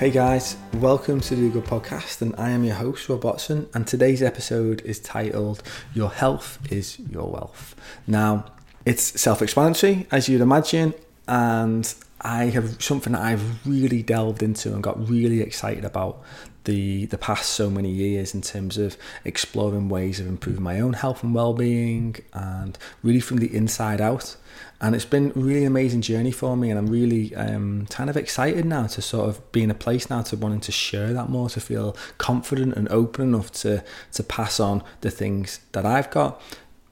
Hey guys, welcome to the Do Good Podcast, and I am your host, Rob Watson. And today's episode is titled Your Health is Your Wealth. Now, it's self explanatory, as you'd imagine, and I have something that I've really delved into and got really excited about the the past so many years in terms of exploring ways of improving my own health and well-being and really from the inside out. And it's been a really amazing journey for me and i'm really um, kind of excited now to sort of be in a place now to wanting to share that more to feel confident and open enough to to pass on the things that i've got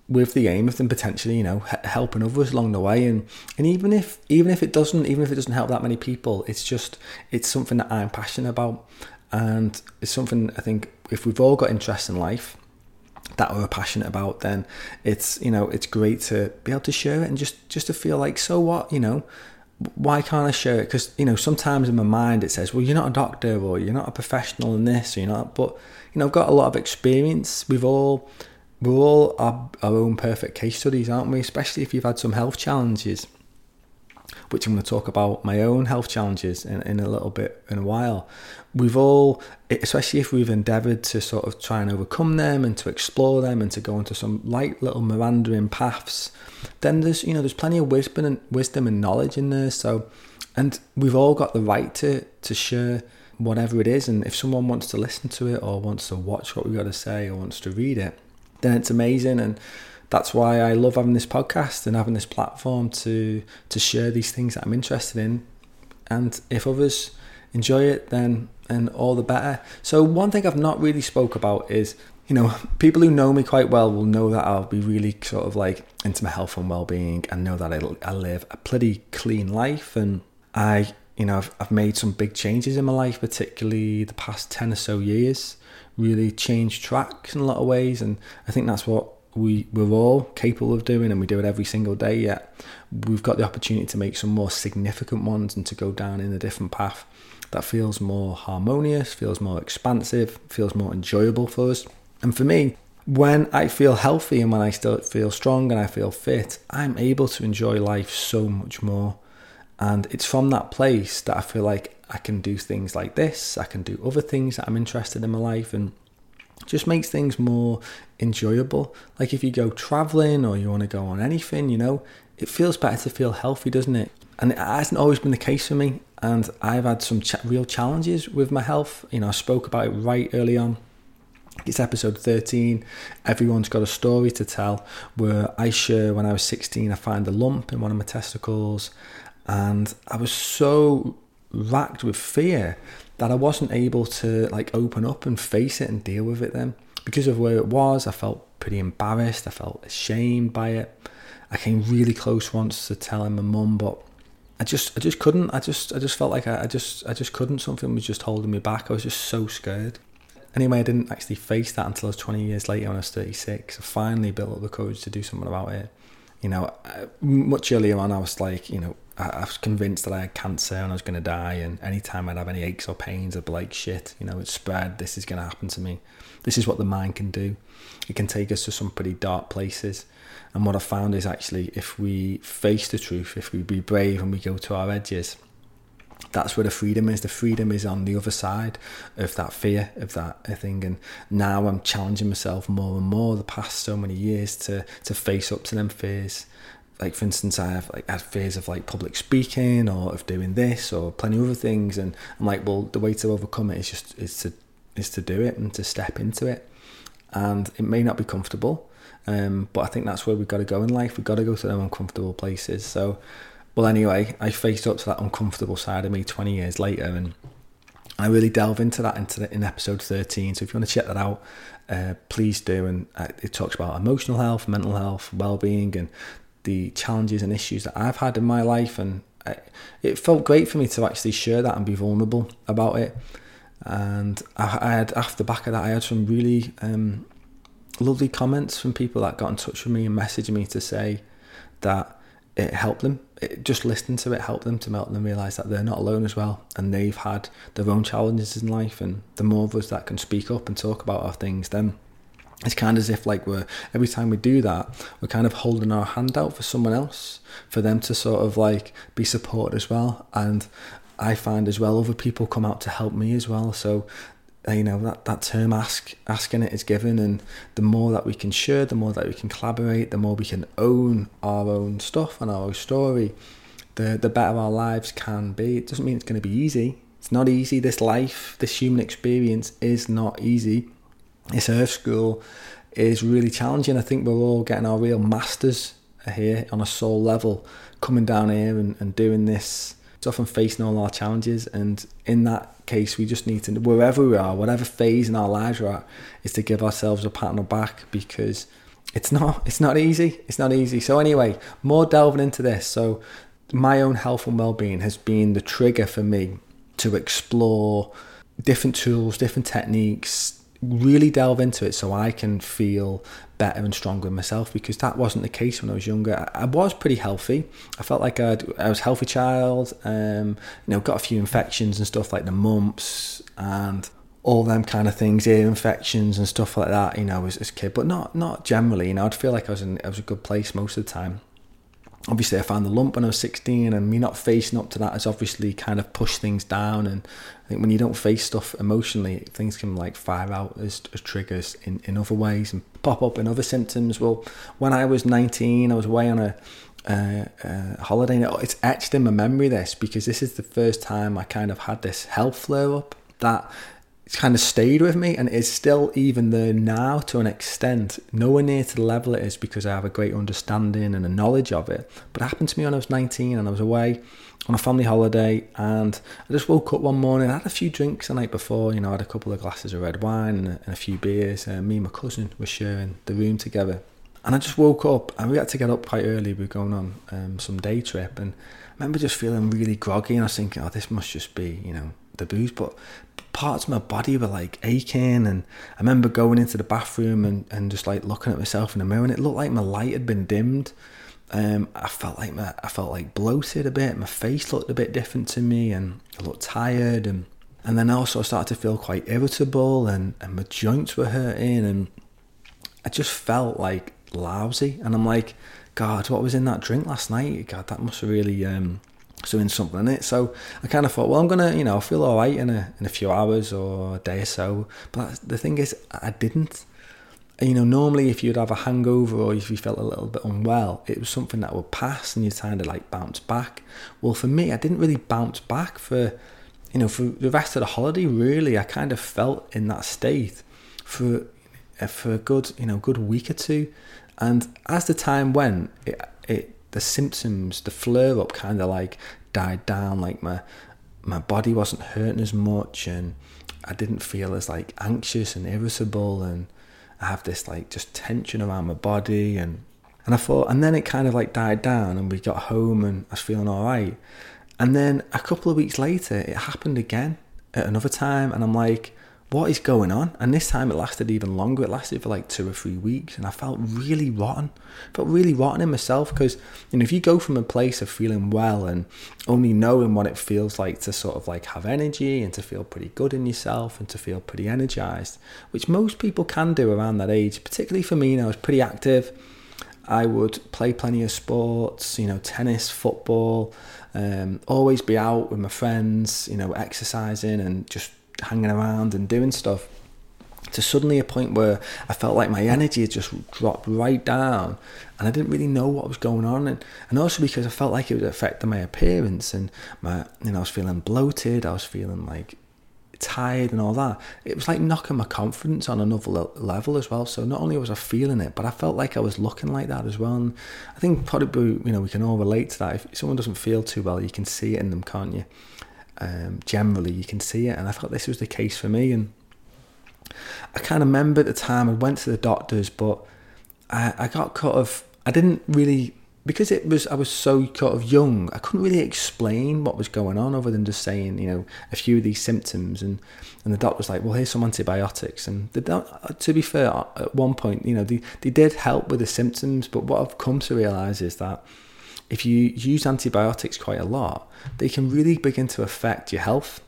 with the aim of them potentially, you know, helping others along the way, and and even if even if it doesn't, even if it doesn't help that many people, it's just it's something that I'm passionate about, and it's something I think if we've all got interests in life that we're passionate about, then it's you know it's great to be able to share it and just just to feel like so what you know why can't I share it? Because you know sometimes in my mind it says, well, you're not a doctor or you're not a professional in this, or you're not. But you know I've got a lot of experience. We've all we're all our, our own perfect case studies, aren't we? Especially if you've had some health challenges which I'm going to talk about my own health challenges in, in a little bit in a while. We've all, especially if we've endeavoured to sort of try and overcome them and to explore them and to go into some light little meandering paths, then there's you know there's plenty of wisdom and wisdom and knowledge in there. So, and we've all got the right to to share whatever it is. And if someone wants to listen to it or wants to watch what we've got to say or wants to read it, then it's amazing and that's why I love having this podcast and having this platform to to share these things that I'm interested in. And if others enjoy it, then and all the better. So one thing I've not really spoke about is you know people who know me quite well will know that I'll be really sort of like into my health and well-being and know that I, I live a pretty clean life. And I you know I've, I've made some big changes in my life particularly the past 10 or so years. Really changed tracks in a lot of ways. And I think that's what we we're all capable of doing and we do it every single day. Yet we've got the opportunity to make some more significant ones and to go down in a different path that feels more harmonious feels more expansive feels more enjoyable for us and for me when I feel healthy and when I still feel strong and I feel fit I'm able to enjoy life so much more and it's from that place that I feel like I can do things like this I can do other things that I'm interested in my life and just makes things more enjoyable. Like if you go traveling or you want to go on anything, you know, it feels better to feel healthy, doesn't it? And it hasn't always been the case for me. And I've had some ch- real challenges with my health. You know, I spoke about it right early on. It's episode 13. Everyone's got a story to tell where I share when I was 16, I find a lump in one of my testicles. And I was so racked with fear that I wasn't able to like open up and face it and deal with it then. Because of where it was, I felt pretty embarrassed, I felt ashamed by it. I came really close once to telling my mum, but I just I just couldn't. I just I just felt like I, I just I just couldn't. Something was just holding me back. I was just so scared. Anyway, I didn't actually face that until I was 20 years later when I was 36. I finally built up the courage to do something about it. You know, uh, much earlier on, I was like, you know, I, was convinced that I had cancer and I was going to die. And anytime I'd have any aches or pains, I'd be like, shit, you know, it's spread. This is going to happen to me. This is what the mind can do. It can take us to some pretty dark places. And what I found is actually, if we face the truth, if we be brave and we go to our edges, that's where the freedom is. The freedom is on the other side of that fear, of that thing. And now I'm challenging myself more and more the past so many years to to face up to them fears like for instance I have like had fears of like public speaking or of doing this or plenty of other things and I'm like well the way to overcome it is just is to is to do it and to step into it. And it may not be comfortable um, but I think that's where we've got to go in life. We've got to go to them uncomfortable places. So well anyway I faced up to that uncomfortable side of me 20 years later and I really delve into that into in episode 13 so if you want to check that out uh, please do. And uh, it talks about emotional health mental health well-being and the challenges and issues that I've had in my life, and I, it felt great for me to actually share that and be vulnerable about it. And I, I had after the back of that, I had some really um, lovely comments from people that got in touch with me and messaged me to say that it helped them. It, just listening to it helped them to help them realise that they're not alone as well, and they've had their own challenges in life. And the more of us that can speak up and talk about our things, then it's kind of as if like we're every time we do that we're kind of holding our hand out for someone else for them to sort of like be supported as well. And I find as well other people come out to help me as well. So uh, you know that that term ask asking it is given. And the more that we can share the more that we can collaborate the more we can own our own stuff and our own story the the better our lives can be. It doesn't mean it's going to be easy. It's not easy. This life this human experience is not easy this earth school is really challenging. I think we're all getting our real masters here on a soul level coming down here and, and doing this. It's often facing all our challenges and in that case we just need to wherever we are whatever phase in our lives we're at is to give ourselves a pat on the back because it's not it's not easy. It's not easy. So anyway more delving into this. So my own health and well-being has been the trigger for me to explore different tools different techniques really delve into it so I can feel better and stronger myself because that wasn't the case when I was younger. I, was pretty healthy. I felt like I'd, I was a healthy child. Um, you know, got a few infections and stuff like the mumps and all them kind of things, ear infections and stuff like that. You know, as, as a kid, but not not generally. You know, I'd feel like I was in I was a good place most of the time obviously I found the lump when I was 16 and me not facing up to that has obviously kind of pushed things down and I think when you don't face stuff emotionally things can like fire out as, as triggers in, in other ways and pop up in other symptoms well when I was 19 I was away on a holiday it's etched in my memory this because this is the first time I kind of had this health flare up that it's kind of stayed with me and is still even there now to an extent. Nowhere near to the level it is because I have a great understanding and a knowledge of it. But it happened to me when I was 19 and I was away on a family holiday and I just woke up one morning. I had a few drinks the night before, you know, I had a couple of glasses of red wine and a, and a few beers. Uh, me and my cousin were sharing the room together. And I just woke up and we had to get up quite early. We were going on um, some day trip and I remember just feeling really groggy and I was thinking, oh, this must just be, you know, the booze. But parts of my body were like aching and I remember going into the bathroom and, and just like looking at myself in the mirror and it looked like my light had been dimmed. Um, I felt like my, I felt like bloated a bit. My face looked a bit different to me, and I looked tired. And and then also I started to feel quite irritable, and, and my joints were hurting, and I just felt like lousy. And I'm like, God, what was in that drink last night? God, that must have really um, doing something in it. So I kind of thought, well, I'm gonna, you know, feel all right in a in a few hours or a day or so. But the thing is, I didn't. You know, normally if you'd have a hangover or if you felt a little bit unwell, it was something that would pass and you'd kind of like bounce back. Well, for me, I didn't really bounce back for, you know, for the rest of the holiday. Really, I kind of felt in that state for for a good, you know, good week or two. And as the time went, it, it the symptoms, the flare up kind of like died down. Like my my body wasn't hurting as much, and I didn't feel as like anxious and irritable, and I have this like just tension around my body, and and I thought, and then it kind of like died down, and we got home, and I was feeling all right. And then a couple of weeks later, it happened again at another time, and I'm like, what is going on? And this time it lasted even longer. It lasted for like two or three weeks, and I felt really rotten. I felt really rotten in myself because you know if you go from a place of feeling well and only knowing what it feels like to sort of like have energy and to feel pretty good in yourself and to feel pretty energized, which most people can do around that age. Particularly for me, you know, I was pretty active. I would play plenty of sports, you know, tennis, football, um, always be out with my friends, you know, exercising and just hanging around and doing stuff to suddenly a point where I felt like my energy had just dropped right down and I didn't really know what was going on. And, and also because I felt like it was affecting my appearance and my you know I was feeling bloated I was feeling like tired and all that. It was like knocking my confidence on another level as well. So not only was I feeling it but I felt like I was looking like that as well. And I think probably you know we can all relate to that. If someone doesn't feel too well you can see it in them can't you um, generally you can see it. And I thought this was the case for me. And I of remember at the time I went to the doctors but I, I got kind of I didn't really because it was I was so kind of young I couldn't really explain what was going on other than just saying you know a few of these symptoms. And and the doctor was like well here's some antibiotics. And the, to be fair at one point you know they, they did help with the symptoms but what I've come to realize is that if you use antibiotics quite a lot, they can really begin to affect your health.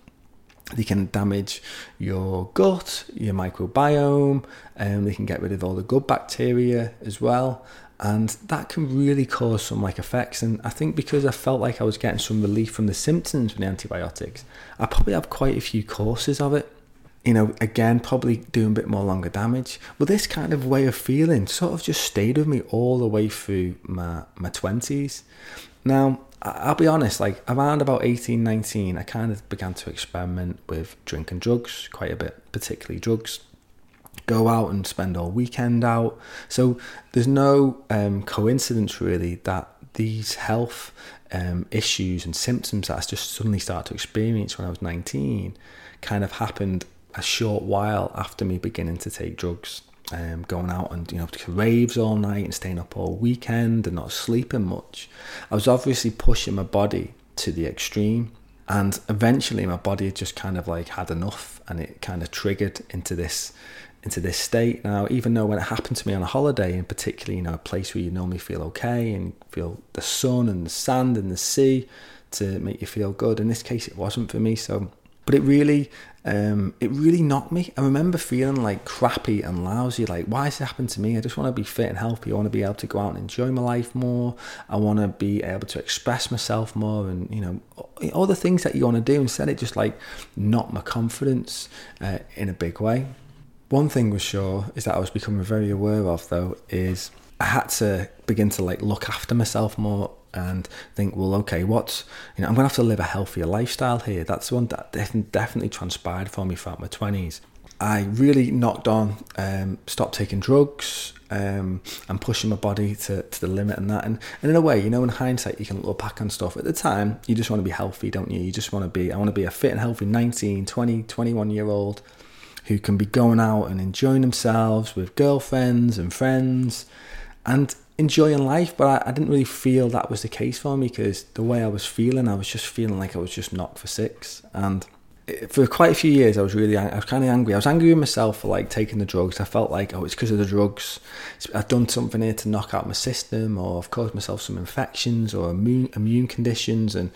They can damage your gut, your microbiome, and they can get rid of all the good bacteria as well. and that can really cause some like effects. And I think because I felt like I was getting some relief from the symptoms from the antibiotics, I probably have quite a few courses of it. You know, again, probably doing a bit more longer damage. But this kind of way of feeling sort of just stayed with me all the way through my my twenties. Now, I'll be honest, like around about 18, 19, I kind of began to experiment with drinking drugs quite a bit, particularly drugs go out and spend all weekend out. So there's no um, coincidence really that these health um, issues and symptoms that I just suddenly started to experience when I was 19 kind of happened a short while after me beginning to take drugs. Um, going out and you know to raves all night and staying up all weekend and not sleeping much. I was obviously pushing my body to the extreme, and eventually my body just kind of like had enough, and it kind of triggered into this into this state. Now, even though when it happened to me on a holiday, in particularly, you know, a place where you normally feel okay and feel the sun and the sand and the sea to make you feel good, in this case, it wasn't for me. So, but it really, um, it really knocked me. I remember feeling like crappy and lousy. Like, why has it happened to me? I just want to be fit and healthy. I want to be able to go out and enjoy my life more. I want to be able to express myself more, and you know, all the things that you want to do. Instead, it just like knocked my confidence uh, in a big way. One thing was sure is that I was becoming very aware of though is I had to begin to like look after myself more and think, well, okay, what's you know, I'm gonna have to live a healthier lifestyle here. That's one that definitely transpired for me throughout my twenties. I really knocked on, um, stopped taking drugs, um, and pushing my body to, to the limit and that. And, and in a way, you know, in hindsight, you can look back on stuff. At the time, you just want to be healthy, don't you? You just want to be, I want to be a fit and healthy 19, 20, 21 year old who can be going out and enjoying themselves with girlfriends and friends and enjoying life. But I, I didn't really feel that was the case for me because the way I was feeling, I was just feeling like I was just knocked for six. And for quite a few years, I was really, I was kind of angry. I was angry with myself for like taking the drugs. I felt like, oh, it's because of the drugs. I've done something here to knock out my system, or I've caused myself some infections or immune immune conditions, and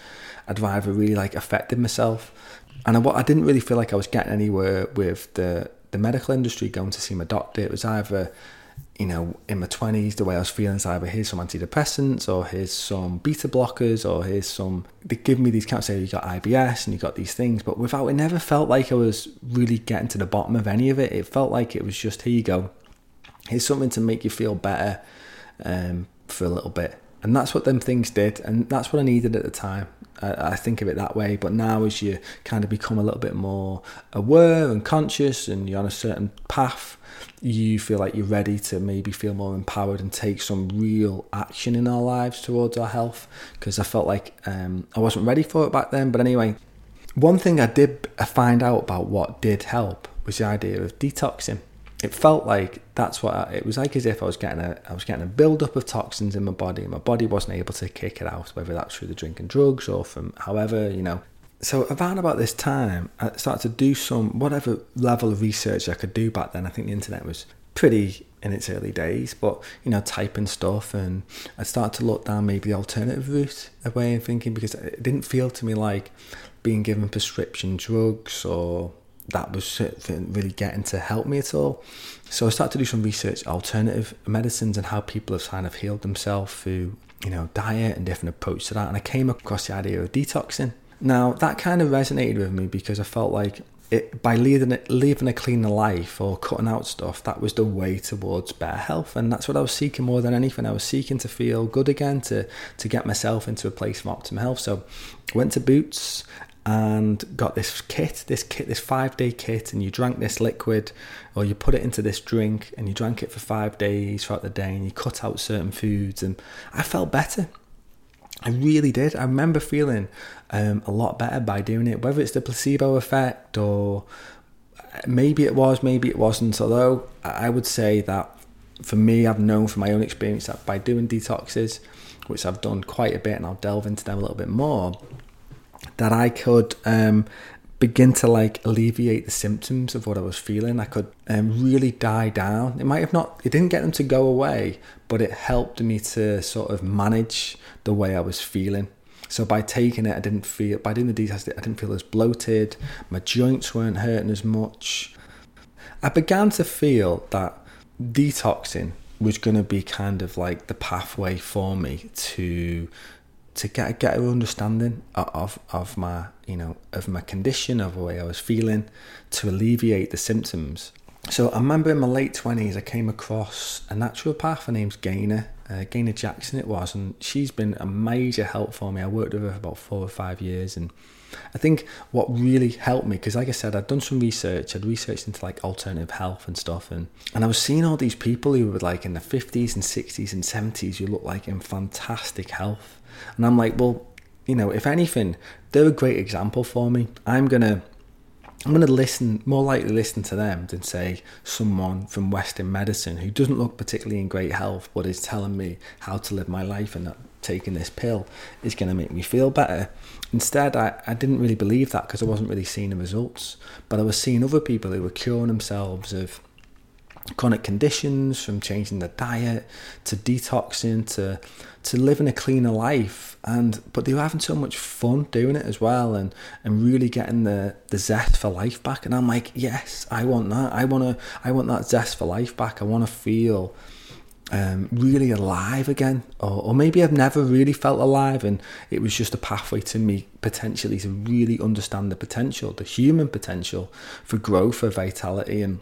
I'd rather really like affected myself and I, I didn't really feel like I was getting anywhere with the the medical industry going to see my doctor. It was either you know, in my 20s, the way I was feeling is either here's some antidepressants or here's some beta blockers or here's some, they give me these counts, say you got IBS and you got these things, but without, it never felt like I was really getting to the bottom of any of it. It felt like it was just, here you go, here's something to make you feel better um, for a little bit. And that's what them things did. And that's what I needed at the time. I think of it that way. But now, as you kind of become a little bit more aware and conscious, and you're on a certain path, you feel like you're ready to maybe feel more empowered and take some real action in our lives towards our health. Because I felt like um, I wasn't ready for it back then. But anyway, one thing I did find out about what did help was the idea of detoxing it felt like that's what I, it was like as if I was getting a I was getting a build up of toxins in my body and my body wasn't able to kick it out whether that's through the drinking drugs or from however you know so around about this time I started to do some whatever level of research I could do back then I think the internet was pretty in its early days but you know typing stuff and I started to look down maybe the alternative route away and thinking because it didn't feel to me like being given prescription drugs or that was really getting to help me at all. So I started to do some research, alternative medicines, and how people have kind of healed themselves through, you know, diet and different approach to that. And I came across the idea of detoxing. Now that kind of resonated with me because I felt like it by leading living a cleaner life or cutting out stuff, that was the way towards better health, and that's what I was seeking more than anything. I was seeking to feel good again, to to get myself into a place of optimal health. So, went to Boots and got this kit, this kit, this five day kit, and you drank this liquid, or you put it into this drink, and you drank it for five days throughout the day, and you cut out certain foods, and I felt better. I really did. I remember feeling um, a lot better by doing it, whether it's the placebo effect or maybe it was, maybe it wasn't. Although I would say that for me, I've known from my own experience that by doing detoxes, which I've done quite a bit, and I'll delve into them a little bit more that I could um, begin to like alleviate the symptoms of what I was feeling. I could um, really die down. It might have not, it didn't get them to go away, but it helped me to sort of manage the way I was feeling. So by taking it, I didn't feel, by doing the detox, I didn't feel as bloated. My joints weren't hurting as much. I began to feel that detoxing was going to be kind of like the pathway for me to to get get an understanding of of my you know of my condition of the way I was feeling to alleviate the symptoms. So I remember in my late twenties I came across a naturopath. Her name's Gaynor. Uh, Gaynor Jackson it was, and she's been a major help for me. I worked with her for about four or five years, and I think what really helped me because, like I said, I'd done some research. I'd researched into like alternative health and stuff, and and I was seeing all these people who were like in the fifties and sixties and seventies who look like in fantastic health, and I'm like, well, you know, if anything, they're a great example for me. I'm gonna I'm going to listen, more likely listen to them than say someone from Western medicine who doesn't look particularly in great health but is telling me how to live my life and that taking this pill is going to make me feel better. Instead, I, I didn't really believe that because I wasn't really seeing the results. But I was seeing other people who were curing themselves of chronic conditions, from changing the diet to detoxing to to living a cleaner life. And but they were having so much fun doing it as well and and really getting the the zest for life back. And I'm like yes I want that. I want to I want that zest for life back. I want to feel um, really alive again. Or, or maybe I've never really felt alive and it was just a pathway to me potentially to really understand the potential the human potential for growth for vitality and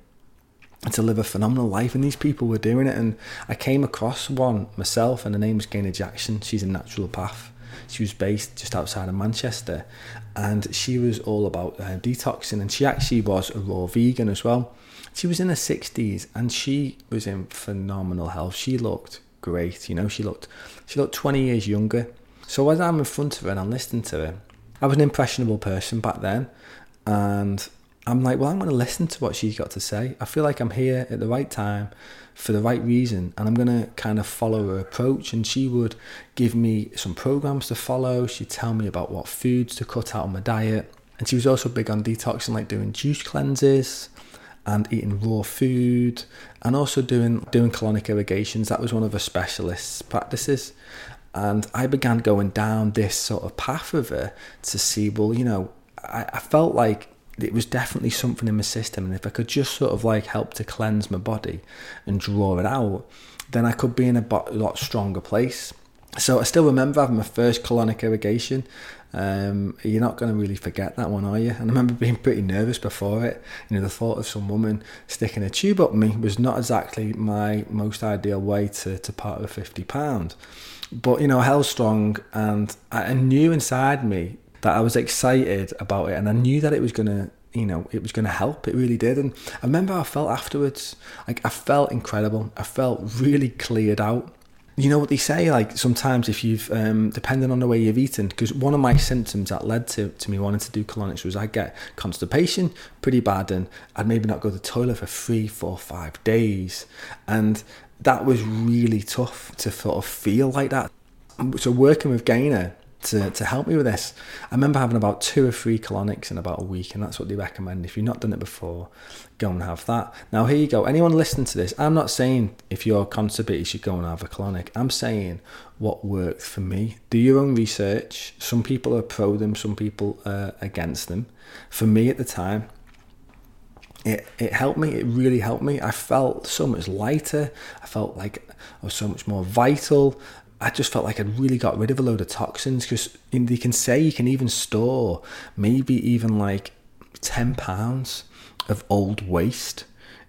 to live a phenomenal life. And these people were doing it. And I came across one myself, and her name was Gaynor Jackson. She's a naturopath. She was based just outside of Manchester, and she was all about uh, detoxing. And she actually was a raw vegan as well. She was in her 60s, and she was in phenomenal health. She looked great. You know, she looked she looked 20 years younger. So as I'm in front of her and I'm listening to her, I was an impressionable person back then, and I'm like, well, I'm going to listen to what she's got to say. I feel like I'm here at the right time for the right reason, and I'm going to kind of follow her approach. And she would give me some programs to follow. She'd tell me about what foods to cut out on my diet. And she was also big on detoxing, like doing juice cleanses and eating raw food, and also doing doing colonic irrigations. That was one of her specialist practices. And I began going down this sort of path with her to see, well, you know, I, I felt like it was definitely something in my system and if i could just sort of like help to cleanse my body and draw it out then i could be in a lot stronger place so i still remember having my first colonic irrigation um, you're not going to really forget that one, are you? And I remember being pretty nervous before it. You know, the thought of some woman sticking a tube up me was not exactly my most ideal way to, to part with 50 pounds. But, you know, I held strong and I knew inside me that I was excited about it and I knew that it was going to you know it was going to help. It really did and i remember i felt afterwards like i felt incredible. I felt really cleared out. You know what they say like sometimes if you've um depending on the way you've eaten because one of my symptoms that led to, to me wanting to do colonics was i get constipation pretty bad and i'd maybe not go to the toilet for three four five days and that was really tough to sort of feel like that. So working with gaynor to, to help me with this. I remember having about two or three colonics in about a week, and that's what they recommend. If you've not done it before, go and have that. Now, here you go. Anyone listening to this, I'm not saying if you're constipated, you should go and have a colonic. I'm saying what worked for me. Do your own research. Some people are pro them, some people are against them. For me at the time, it, it helped me. It really helped me. I felt so much lighter. I felt like I was so much more vital. I just felt like I'd really got rid of a load of toxins because they can say you can even store maybe even like 10 pounds of old waste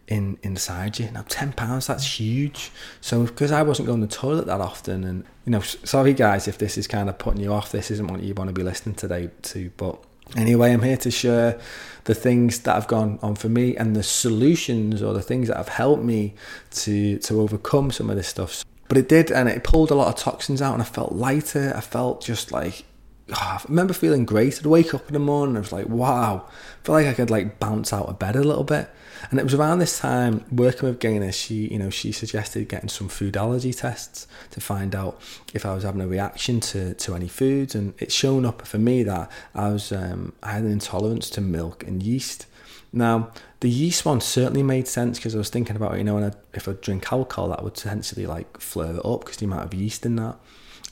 in inside you. Now, 10 pounds, that's huge. So, because I wasn't going to the toilet that often, and you know, sorry guys if this is kind of putting you off, this isn't what you want to be listening today to, but anyway, I'm here to share the things that have gone on for me and the solutions or the things that have helped me to to overcome some of this stuff. But it did, and it pulled a lot of toxins out, and I felt lighter. I felt just like oh, I remember feeling great. I'd wake up in the morning, I was like, wow, I feel like I could like bounce out of bed a little bit. And it was around this time working with Gaynor, she, you know, she suggested getting some food allergy tests to find out if I was having a reaction to, to any foods. And it's shown up for me that I was, um, I had an intolerance to milk and yeast. Now, the yeast one certainly made sense because I was thinking about, you know, I, if I drink alcohol, that would potentially like flare it up because the amount of yeast in that,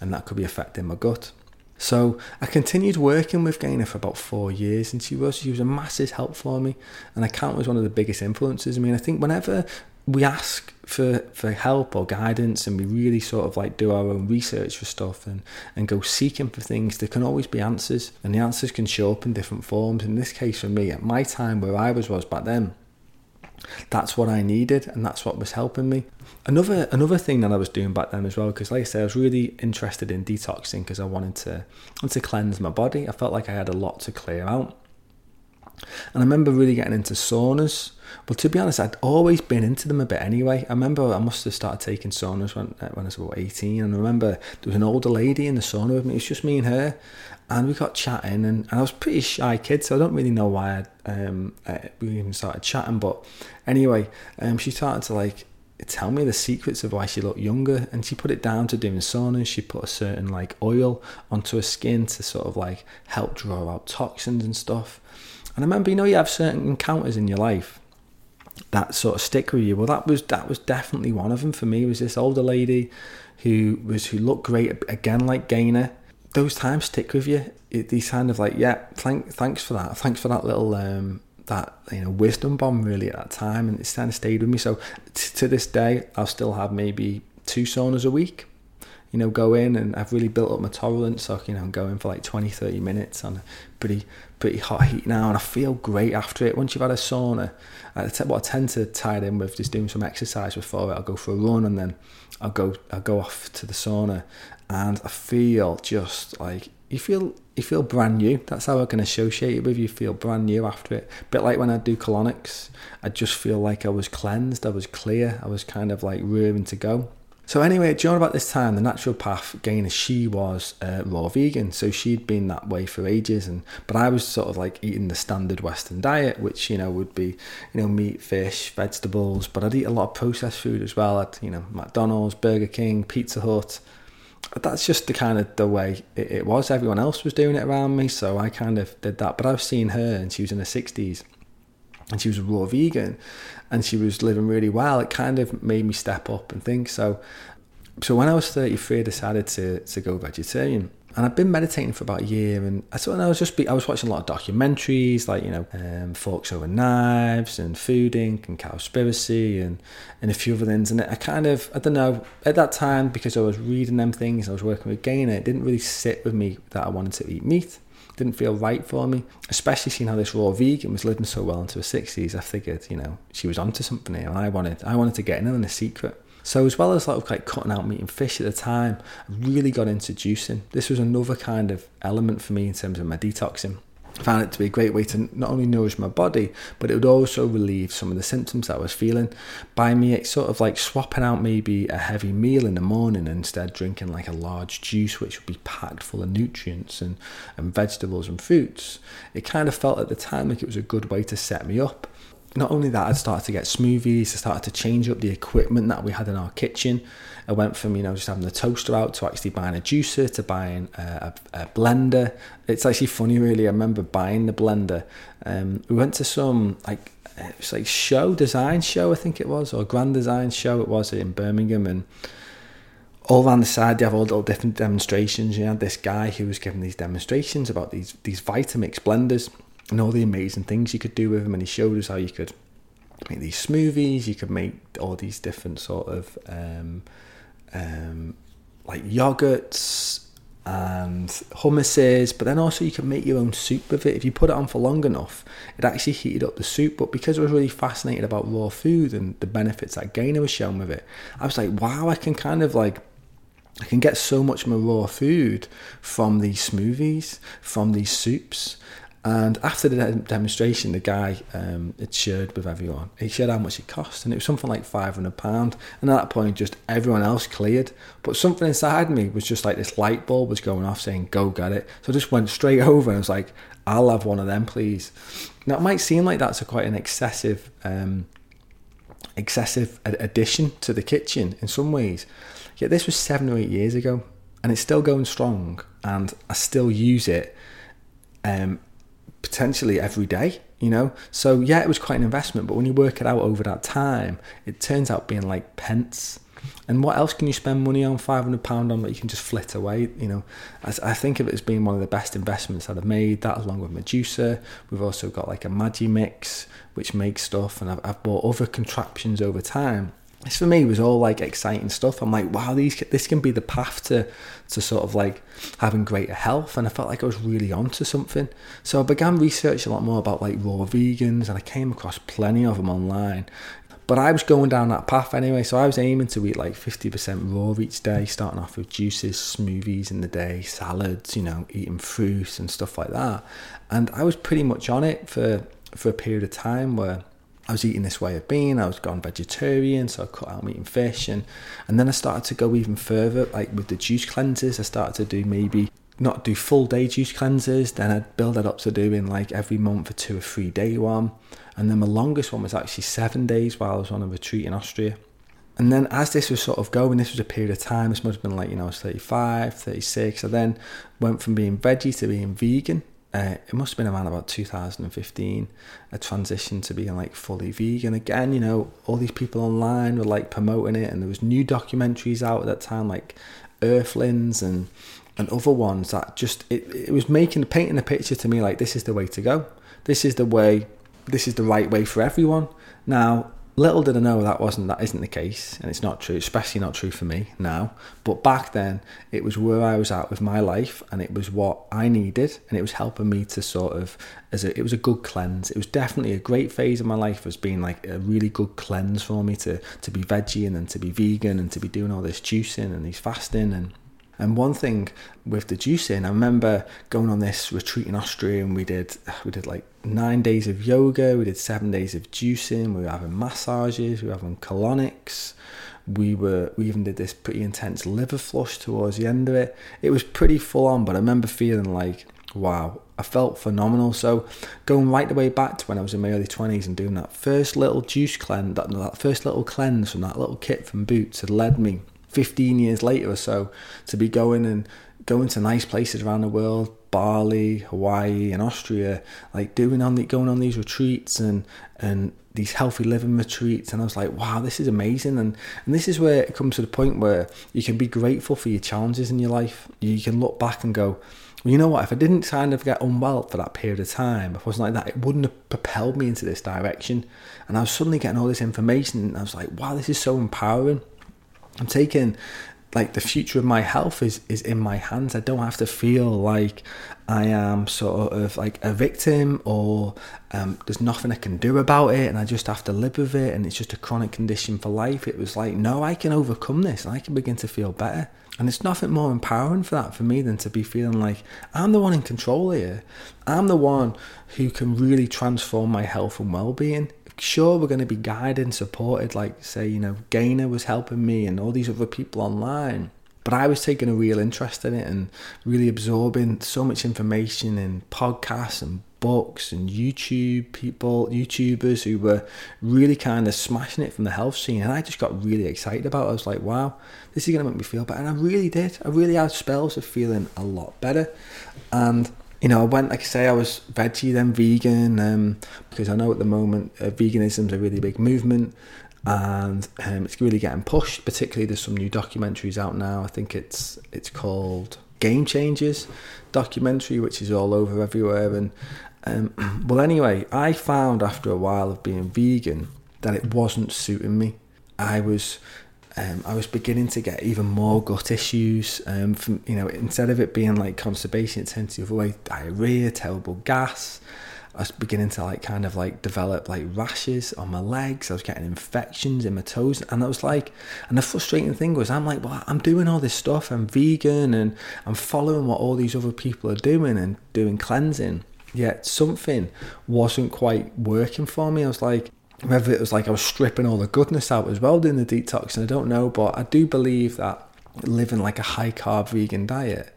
and that could be affecting my gut. So I continued working with Gaynor for about four years, and she was she was a massive help for me, and I count was one of the biggest influences. I mean, I think whenever we ask for for help or guidance, and we really sort of like do our own research for stuff and and go seeking for things, there can always be answers, and the answers can show up in different forms. In this case, for me, at my time where I was was back then that's what I needed and that's what was helping me. Another another thing that I was doing back then as well, because like I said, I was really interested in detoxing because I wanted to wanted to cleanse my body. I felt like I had a lot to clear out. And I remember really getting into saunas. Well, to be honest, I'd always been into them a bit anyway. I remember I must have started taking saunas when, uh, when I was about 18. And I remember there was an older lady in the sauna with me. It was just me and her. And we got chatting. And, and I was pretty shy kid, so I don't really know why um, I, we even started chatting. But anyway, um, she started to like tell me the secrets of why she looked younger and she put it down to doing saunas she put a certain like oil onto her skin to sort of like help draw out toxins and stuff and I remember, you know, you have certain encounters in your life that sort of stick with you. Well, that was that was definitely one of them for me. Was this older lady who was who looked great again, like Gaynor. Those times stick with you. It, these kind of like, yeah, thank, thanks for that. Thanks for that little um, that you know wisdom bomb really at that time, and it's kind of stayed with me. So t- to this day, I'll still have maybe two saunas a week you know, go in and I've really built up my tolerance. So, you know, I'm going for like 20, 30 minutes on a pretty, pretty hot heat now. And I feel great after it. Once you've had a sauna, I what I tend to tie it in with just doing some exercise before it. I'll go for a run and then I'll go, I'll go off to the sauna and I feel just like, you feel, you feel brand new. That's how I can associate it with you. Feel brand new after it. Bit like when I do colonics, I just feel like I was cleansed. I was clear. I was kind of like rearing to go. So anyway, during about this time, the naturopath Gaynor, she was uh, raw vegan, so she'd been that way for ages. And but I was sort of like eating the standard Western diet, which you know would be you know meat, fish, vegetables. But I'd eat a lot of processed food as well. At you know McDonald's, Burger King, Pizza Hut. That's just the kind of the way it, it was. Everyone else was doing it around me, so I kind of did that. But I was seeing her, and she was in her sixties and she was a raw vegan and she was living really well it kind of made me step up and think. So so when I was 33 I decided to to go vegetarian. And I've been meditating for about a year and I thought I was just be, I was watching a lot of documentaries like you know um, Forks Over Knives and Food Inc. and Cowspiracy and and a few other things. And I kind of I don't know at that time because I was reading them things I was working with Gaynor. it didn't really sit with me that I wanted to eat meat didn't feel right for me, especially seeing how this raw vegan was living so well into her 60s. I figured, you know, she was onto something here, and I wanted, I wanted to get in on the secret. So as well as like cutting out meat and fish at the time, I really got into juicing. This was another kind of element for me in terms of my detoxing found it to be a great way to not only nourish my body, but it would also relieve some of the symptoms that I was feeling by me it's sort of like swapping out maybe a heavy meal in the morning instead drinking like a large juice which would be packed full of nutrients and, and vegetables and fruits. It kind of felt at the time like it was a good way to set me up not only that, I started to get smoothies. I started to change up the equipment that we had in our kitchen. I went from you know just having the toaster out to actually buying a juicer to buying a, a, a blender. It's actually funny, really. I remember buying the blender. Um, we went to some like it was like show design show, I think it was, or grand design show. It was in Birmingham, and all around the side they have all little different demonstrations. You had this guy who was giving these demonstrations about these these Vitamix blenders and all the amazing things you could do with them. And he showed us how you could make these smoothies, you could make all these different sort of um, um, like yogurts and hummuses, but then also you can make your own soup with it. If you put it on for long enough, it actually heated up the soup. But because I was really fascinated about raw food and the benefits that Gaynor was showing with it, I was like, wow, I can kind of like I can get so much more raw food from these smoothies, from these soups. And after the demonstration, the guy um, it shared with everyone. He shared how much it cost, and it was something like five hundred pound. And at that point, just everyone else cleared, but something inside me was just like this light bulb was going off, saying "Go get it." So I just went straight over and I was like, "I'll have one of them, please." Now it might seem like that's a quite an excessive, um, excessive addition to the kitchen in some ways. Yet this was seven or eight years ago, and it's still going strong, and I still use it. Um, potentially every day, you know? So, yeah, it was quite an investment, but when you work it out over that time, it turns out being like pence. And what else can you spend money on? Five hundred pound on that you can just flit away. You know, I, I think of it as being one of the best investments that I've made. That along with Medusa, we've also got like a Magimix which makes stuff, and I've, I've bought other contraptions over time this for me was all like exciting stuff. I'm like, wow, these this can be the path to to sort of like having greater health, and I felt like I was really onto something. So I began research a lot more about like raw vegans, and I came across plenty of them online. But I was going down that path anyway, so I was aiming to eat like 50% raw each day, starting off with juices, smoothies in the day, salads, you know, eating fruit and stuff like that. And I was pretty much on it for for a period of time where I was eating this way of being. I was gone vegetarian, so I cut out eating fish, and and then I started to go even further, like with the juice cleanses. I started to do maybe not do full day juice cleanses. Then I'd build that up to doing like every month a two or three day one, and then my longest one was actually seven days while I was on a retreat in Austria. And then as this was sort of going, this was a period of time, this must have been like, you know, I was 35, 36. I then went from being veggie to being vegan uh, it must have been around about 2015 a transition to being like fully vegan again you know? All these people online were like promoting it and there was new documentaries out at that time like earthlings and and other ones that just it, it was making painting a picture to me like this is the way to go. This is the way this is the right way for everyone. Now Little did I know that wasn't that isn't the case, and it's not true, especially not true for me now. But back then, it was where I was at with my life, and it was what I needed, and it was helping me to sort of as a, it was a good cleanse. It was definitely a great phase of my life as being like a really good cleanse for me to to be veggie and then to be vegan and to be doing all this juicing and these fasting and and one thing with the juicing, I remember going on this retreat in Austria and we did we did like nine days of yoga, we did seven days of juicing, we were having massages, we were having colonics, we were we even did this pretty intense liver flush towards the end of it. It was pretty full on, but I remember feeling like wow, I felt phenomenal. So going right the way back to when I was in my early twenties and doing that first little juice cleanse, that, that first little cleanse from that little kit from Boots had led me 15 years later or so to be going and going to nice places around the world Bali, Hawaii, and Austria, like doing on the going on these retreats and and these healthy living retreats, and I was like, wow, this is amazing, and and this is where it comes to the point where you can be grateful for your challenges in your life. You can look back and go, well, you know what? If I didn't kind of get unwell for that period of time, if it wasn't like that, it wouldn't have propelled me into this direction. And I was suddenly getting all this information, and I was like, wow, this is so empowering. I'm taking like the future of my health is is in my hands. I don't have to feel like I am sort of like a victim or um, there's nothing I can do about it and I just have to live with it and it's just a chronic condition for life. It was like, no, I can overcome this and I can begin to feel better. And it's nothing more empowering for that for me than to be feeling like I'm the one in control here. I'm the one who can really transform my health and well being sure we're going to be guided and supported like say you know gaynor was helping me and all these other people online. But i was taking a real interest in it and really absorbing so much information in podcasts and books and youtube people youtubers who were really kind of smashing it from the health scene. And i just got really excited about it. I was like wow this is going to make me feel better. And i really did. I really had spells of feeling a lot better. And you know, I went, like I say, I was veggie, then vegan, um, because I know at the moment uh, veganism is a really big movement and um, it's really getting pushed. Particularly, there's some new documentaries out now. I think it's it's called Game Changers documentary, which is all over everywhere. And um, well, anyway, I found after a while of being vegan that it wasn't suiting me. I was um, I was beginning to get even more gut issues. Um, from you know, instead of it being like constipation, it turned to way: diarrhea, terrible gas. I was beginning to like kind of like develop like rashes on my legs. I was getting infections in my toes, and I was like, and the frustrating thing was, I'm like, well, I'm doing all this stuff. I'm vegan, and I'm following what all these other people are doing and doing cleansing. Yet something wasn't quite working for me. I was like, whether it was like I was stripping all the goodness out as well doing the detox, and I don't know, but I do believe that living like a high carb vegan diet,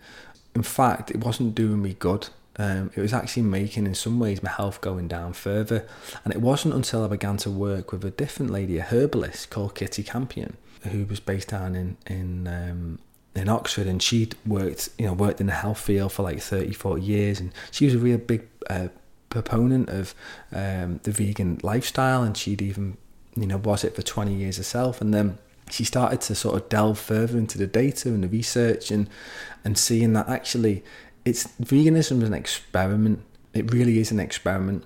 in fact, it wasn't doing me good. Um, it was actually making, in some ways, my health going down further. And it wasn't until I began to work with a different lady, a herbalist called Kitty Campion, who was based down in in um, in Oxford, and she'd worked, you know, worked in the health field for like 30, 40 years, and she was a real big uh, proponent of um, the vegan lifestyle, and she'd even, you know, was it for 20 years herself. And then she started to sort of delve further into the data and the research and and seeing that actually it's veganism is an experiment. It really is an experiment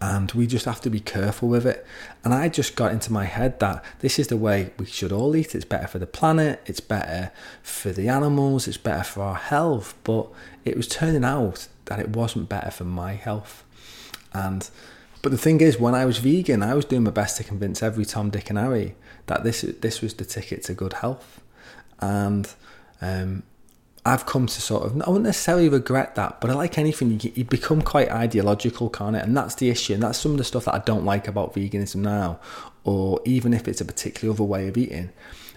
and we just have to be careful with it. And I just got into my head that this is the way we should all eat. It's better for the planet, it's better for the animals, it's better for our health. But it was turning out that it wasn't better for my health. And but the thing is, when I was vegan, I was doing my best to convince every Tom, Dick, and Harry that this this was the ticket to good health. And um, I've come to sort of, I wouldn't necessarily regret that, but I like anything, you, you become quite ideological, can't it? And that's the issue. And that's some of the stuff that I don't like about veganism now, or even if it's a particular other way of eating,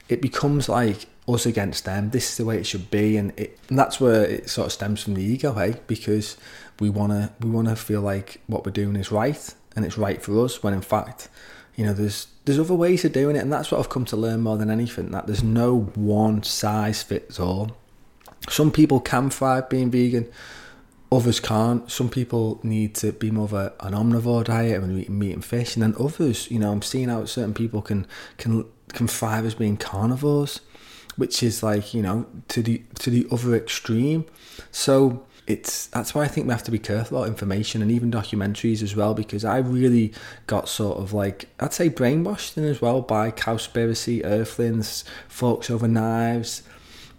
it becomes like us against them. This is the way it should be. And, it, and that's where it sort of stems from the ego, hey? Because we want to we want to feel like what we're doing is right and it's right for us when in fact you know there's there's other ways of doing it and that's what I've come to learn more than anything that there's no one size fits all some people can thrive being vegan, others can't. Some people need to be more of a, an omnivore diet and eating meat and fish, and then others, you know, I'm seeing how certain people can can can thrive as being carnivores, which is like you know to the to the other extreme. So it's that's why I think we have to be careful about information and even documentaries as well because I really got sort of like I'd say brainwashed in as well by cowspiracy, earthlings, forks over knives,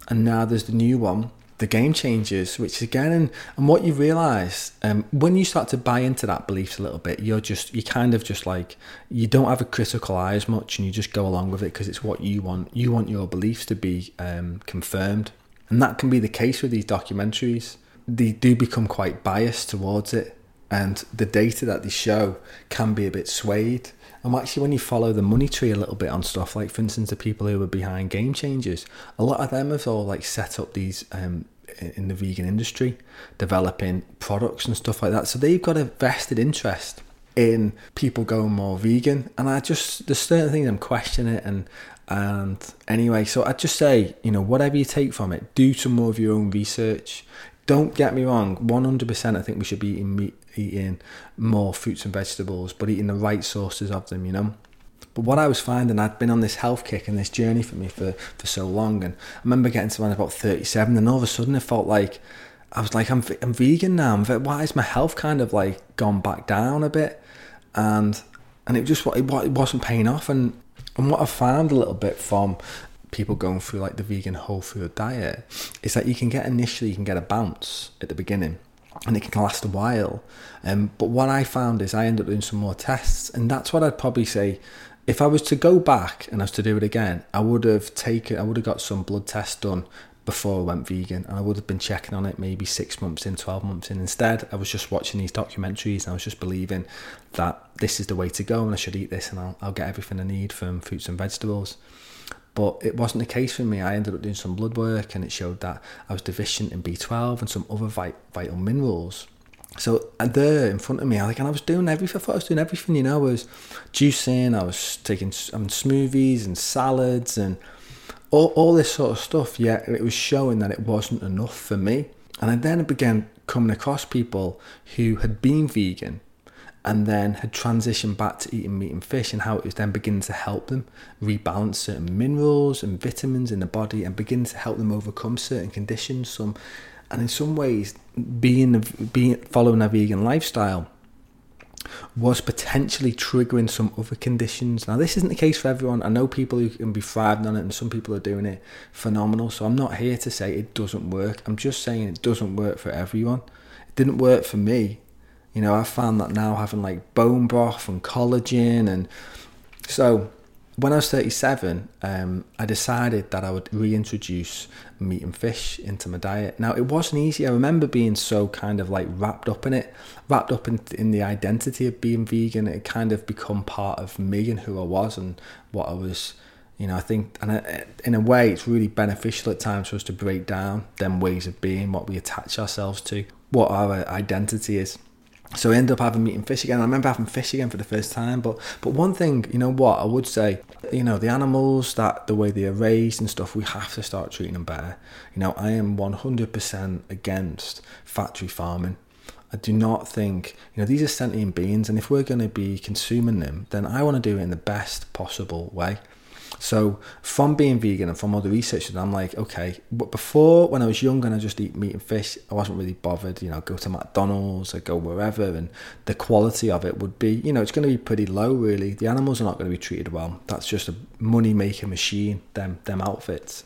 and now there's the new one the game changers which again and, and what you realize um, when you start to buy into that beliefs a little bit you're just you kind of just like you don't have a critical eye as much and you just go along with it because it's what you want you want your beliefs to be um, confirmed. And that can be the case with these documentaries they do become quite biased towards it and the data that they show can be a bit swayed and actually, when you follow the money tree a little bit on stuff, like for instance, the people who were behind Game Changers, a lot of them have all like set up these um, in the vegan industry, developing products and stuff like that. So they've got a vested interest in people going more vegan. And I just there's certain things I'm questioning it and and anyway, so I'd just say, you know, whatever you take from it, do some more of your own research. Don't get me wrong, 100% I think we should be eating meat, eating more fruits and vegetables, but eating the right sources of them, you know. But what I was finding, I'd been on this health kick and this journey for me for, for so long. And I remember getting to about 37, and all of a sudden it felt like I was like, I'm, I'm vegan now. Why is my health kind of like gone back down a bit? And and it just it, it wasn't paying off. And, and what I found a little bit from people going through like the vegan whole food diet is that you can get initially you can get a bounce at the beginning and it can last a while um, but what i found is i ended up doing some more tests and that's what i'd probably say if i was to go back and i was to do it again i would have taken i would have got some blood tests done before I went vegan and I would have been checking on it maybe six months in, 12 months in. Instead, I was just watching these documentaries and I was just believing that this is the way to go and I should eat this and I'll, I'll get everything I need from fruits and vegetables. But it wasn't the case for me. I ended up doing some blood work and it showed that I was deficient in B12 and some other vital minerals. So there in front of me, I like, and I was doing everything. I thought I was doing everything, you know. I was juicing, I was taking um, smoothies and salads and all, all this sort of stuff. Yet it was showing that it wasn't enough for me. And I then began coming across people who had been vegan and then had transitioned back to eating meat and fish and how it was then beginning to help them rebalance certain minerals and vitamins in the body and begin to help them overcome certain conditions some and in some ways being being following a vegan lifestyle was potentially triggering some other conditions. Now, this isn't the case for everyone. I know people who can be thriving on it, and some people are doing it phenomenal. So, I'm not here to say it doesn't work. I'm just saying it doesn't work for everyone. It didn't work for me. You know, I found that now having like bone broth and collagen, and so when I was 37, um, I decided that I would reintroduce meat and fish into my diet. Now, it wasn't easy. I remember being so kind of like wrapped up in it, wrapped up in, in the identity of being vegan. It kind of become part of me and who I was and what I was. You know, I think, and I, in a way, it's really beneficial at times for us to break down them ways of being, what we attach ourselves to, what our identity is so I ended up having meat and fish again. I remember having fish again for the first time. But but one thing, you know what, I would say, you know, the animals that the way they are raised and stuff, we have to start treating them better. You know, I am one hundred percent against factory farming. I do not think, you know, these are sentient beings, and if we're going to be consuming them, then I want to do it in the best possible way. So from being vegan and from all the research, I'm like, okay, but before when I was young and I just eat meat and fish, I wasn't really bothered. You know, go to McDonald's, I'd go wherever, and the quality of it would be, you know, it's going to be pretty low. Really, the animals are not going to be treated well. That's just a money making machine. Them them outfits.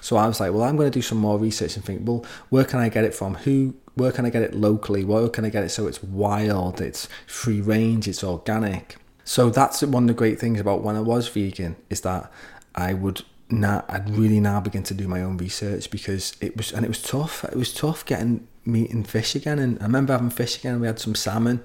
So I was like, well, I'm going to do some more research and think, well, where can I get it from? Who? Where can I get it locally? Where can I get it so it's wild, it's free range, it's organic? So that's one of the great things about when I was vegan is that I would now I'd really now begin to do my own research because it was and it was tough. It was tough getting meat and fish again. And I remember having fish again. We had some salmon,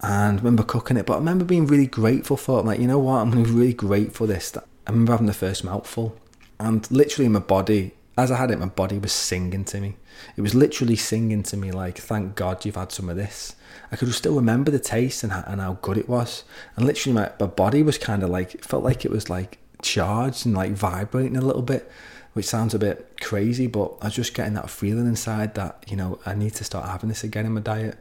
and I remember cooking it. But I remember being really grateful for it. I'm like, you know what? I'm really grateful for this. I remember having the first mouthful, and literally my body, as I had it, my body was singing to me. It was literally singing to me like, "Thank God you've had some of this." I could still remember the taste and how, and how good it was. And literally, my, my body was kind of like, felt like it was like charged and like vibrating a little bit, which sounds a bit crazy, but I was just getting that feeling inside that, you know, I need to start having this again in my diet.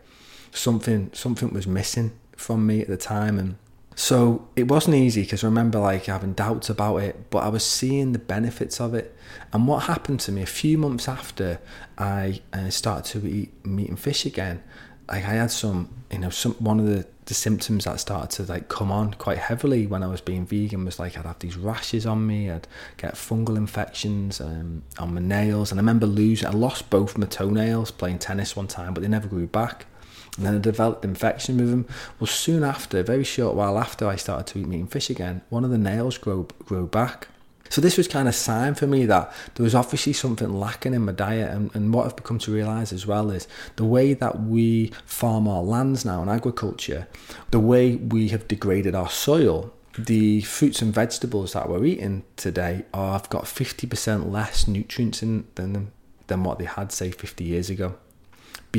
Something, something was missing from me at the time. And so it wasn't easy because I remember like having doubts about it, but I was seeing the benefits of it. And what happened to me a few months after I uh, started to eat meat and fish again, like I had some, you know, some one of the, the symptoms that started to like come on quite heavily when I was being vegan was like I'd have these rashes on me, I'd get fungal infections um, on my nails, and I remember losing, I lost both my toenails playing tennis one time, but they never grew back. And then I developed infection with them. Well, soon after, very short while after I started to eat meat and fish again, one of the nails grow grow back. So this was kind of sign for me that there was obviously something lacking in my diet and, and what I've become to realise as well is the way that we farm our lands now in agriculture, the way we have degraded our soil, the fruits and vegetables that we're eating today are have got 50% less nutrients in than than what they had say 50 years ago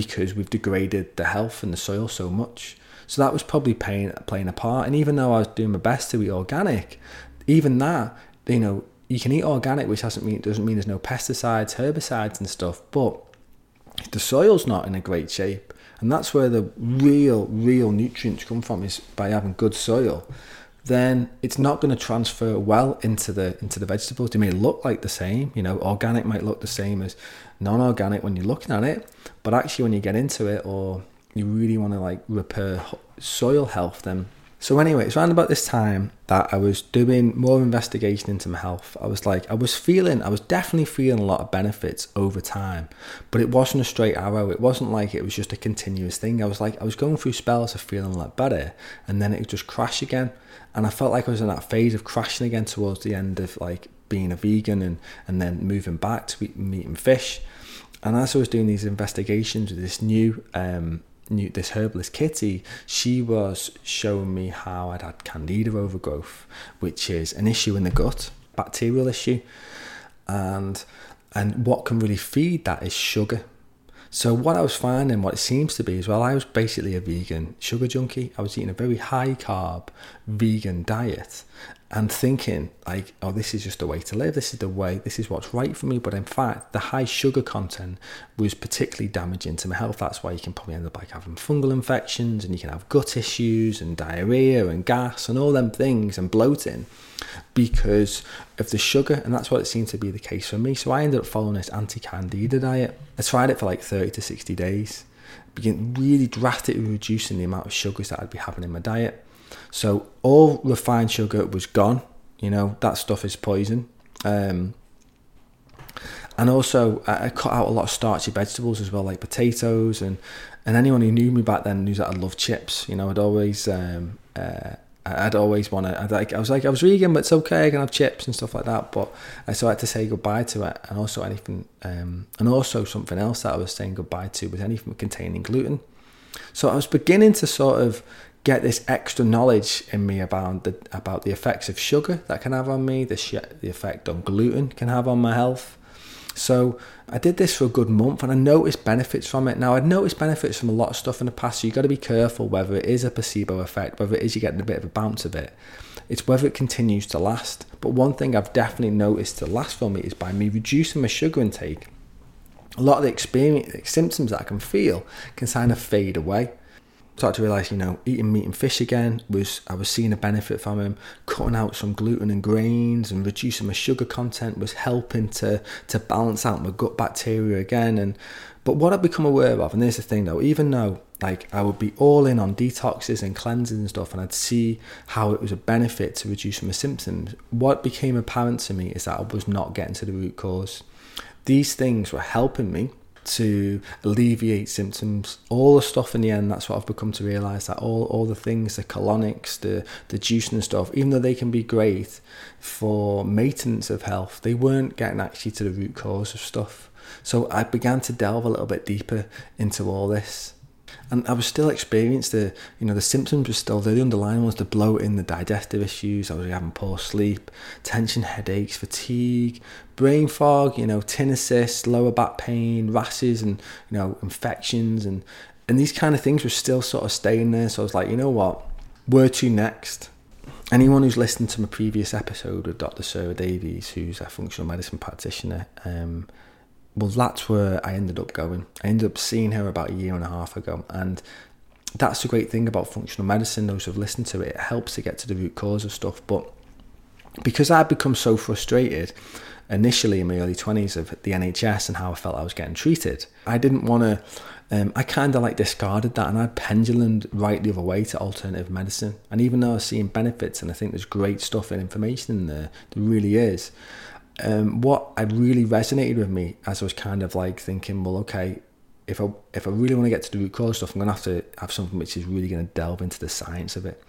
because we've degraded the health and the soil so much. So that was probably playing playing a part. And even though I was doing my best to eat organic, even that you know, you can eat organic, which doesn't mean doesn't mean there's no pesticides, herbicides, and stuff. But the soil's not in a great shape, and that's where the real, real nutrients come from is by having good soil. Then it's not going to transfer well into the into the vegetables. They may look like the same, you know, organic might look the same as non-organic when you're looking at it, but actually when you get into it, or you really want to like repair soil health, then so anyway, it's around about this time that I was doing more investigation into my health. I was like, I was feeling, I was definitely feeling a lot of benefits over time, but it wasn't a straight arrow. It wasn't like it was just a continuous thing. I was like, I was going through spells of feeling a lot better, and then it would just crash again. And I felt like I was in that phase of crashing again towards the end of like being a vegan and and then moving back to eat meat and fish. And as I was doing these investigations with this new um, new, this herbalist Kitty, she was showing me how I'd had candida overgrowth, which is an issue in the gut, bacterial issue, and and what can really feed that is sugar. So what I was finding, what it seems to be as well, I was basically a vegan sugar junkie. I was eating a very high carb vegan diet, and thinking like, oh, this is just the way to live. This is the way. This is what's right for me. But in fact, the high sugar content was particularly damaging to my health. That's why you can probably end up like having fungal infections, and you can have gut issues and diarrhea and gas and all them things and bloating because of the sugar. And that's what it seemed to be the case for me. So I ended up following this anti-candida diet. I tried it for like thirty to sixty days. Begin really drastically reducing the amount of sugars that I'd be having in my diet so all refined sugar was gone. You know that stuff is poison. Um, and also I cut out a lot of starchy vegetables as well, like potatoes and and anyone who knew me back then knew that I love chips. You know, I'd always um, uh, I'd always want to. Like I was like I was vegan, but it's okay. I can have chips and stuff like that. But I so I had to say goodbye to it, and also anything, um, and also something else that I was saying goodbye to was anything containing gluten. So I was beginning to sort of get this extra knowledge in me about the about the effects of sugar that can have on me, the sh- the effect on gluten can have on my health. So I did this for a good month and I noticed benefits from it. Now I'd noticed benefits from a lot of stuff in the past, so you've got to be careful whether it is a placebo effect, whether it is you're getting a bit of a bounce of it. It's whether it continues to last. But one thing I've definitely noticed to last for me is by me reducing my sugar intake, a lot of the experience symptoms that I can feel can kind of fade away started to realize, you know, eating meat and fish again was I was seeing a benefit from him. Cutting out some gluten and grains and reducing my sugar content was helping to to balance out my gut bacteria again. And but what I've become aware of, and there's the thing though, even though like I would be all in on detoxes and cleanses and stuff, and I'd see how it was a benefit to reduce my symptoms. What became apparent to me is that I was not getting to the root cause. These things were helping me to alleviate symptoms. All the stuff in the end, that's what I've become to realise that all, all the things, the colonics, the, the juicing and stuff, even though they can be great for maintenance of health, they weren't getting actually to the root cause of stuff. So I began to delve a little bit deeper into all this and I was still experiencing the you know the symptoms were still there. The underlying ones, the bloating, the digestive issues. I was having poor sleep, tension, headaches, fatigue, brain fog. You know, tinnitus, lower back pain, rashes, and you know infections, and and these kind of things were still sort of staying there. So I was like, you know what, where to next? Anyone who's listened to my previous episode with Dr. Sarah Davies, who's a functional medicine practitioner, um, well, that's where I ended up going. I ended up seeing her about a year and a half ago, and that's the great thing about functional medicine. Those who've listened to it, it helps to get to the root cause of stuff. But because I'd become so frustrated initially in my early 20s of the NHS and how I felt I was getting treated, I didn't want to. Um, I kind of like discarded that and I pendulumed right the other way to alternative medicine. And even though I was seeing benefits and I think there's great stuff and information in there, there really is um, what I really resonated with me as I was kind of like thinking, well, okay, if I if I really want to get to the root cause stuff, I'm going to have to have something which is really going to delve into the science of it.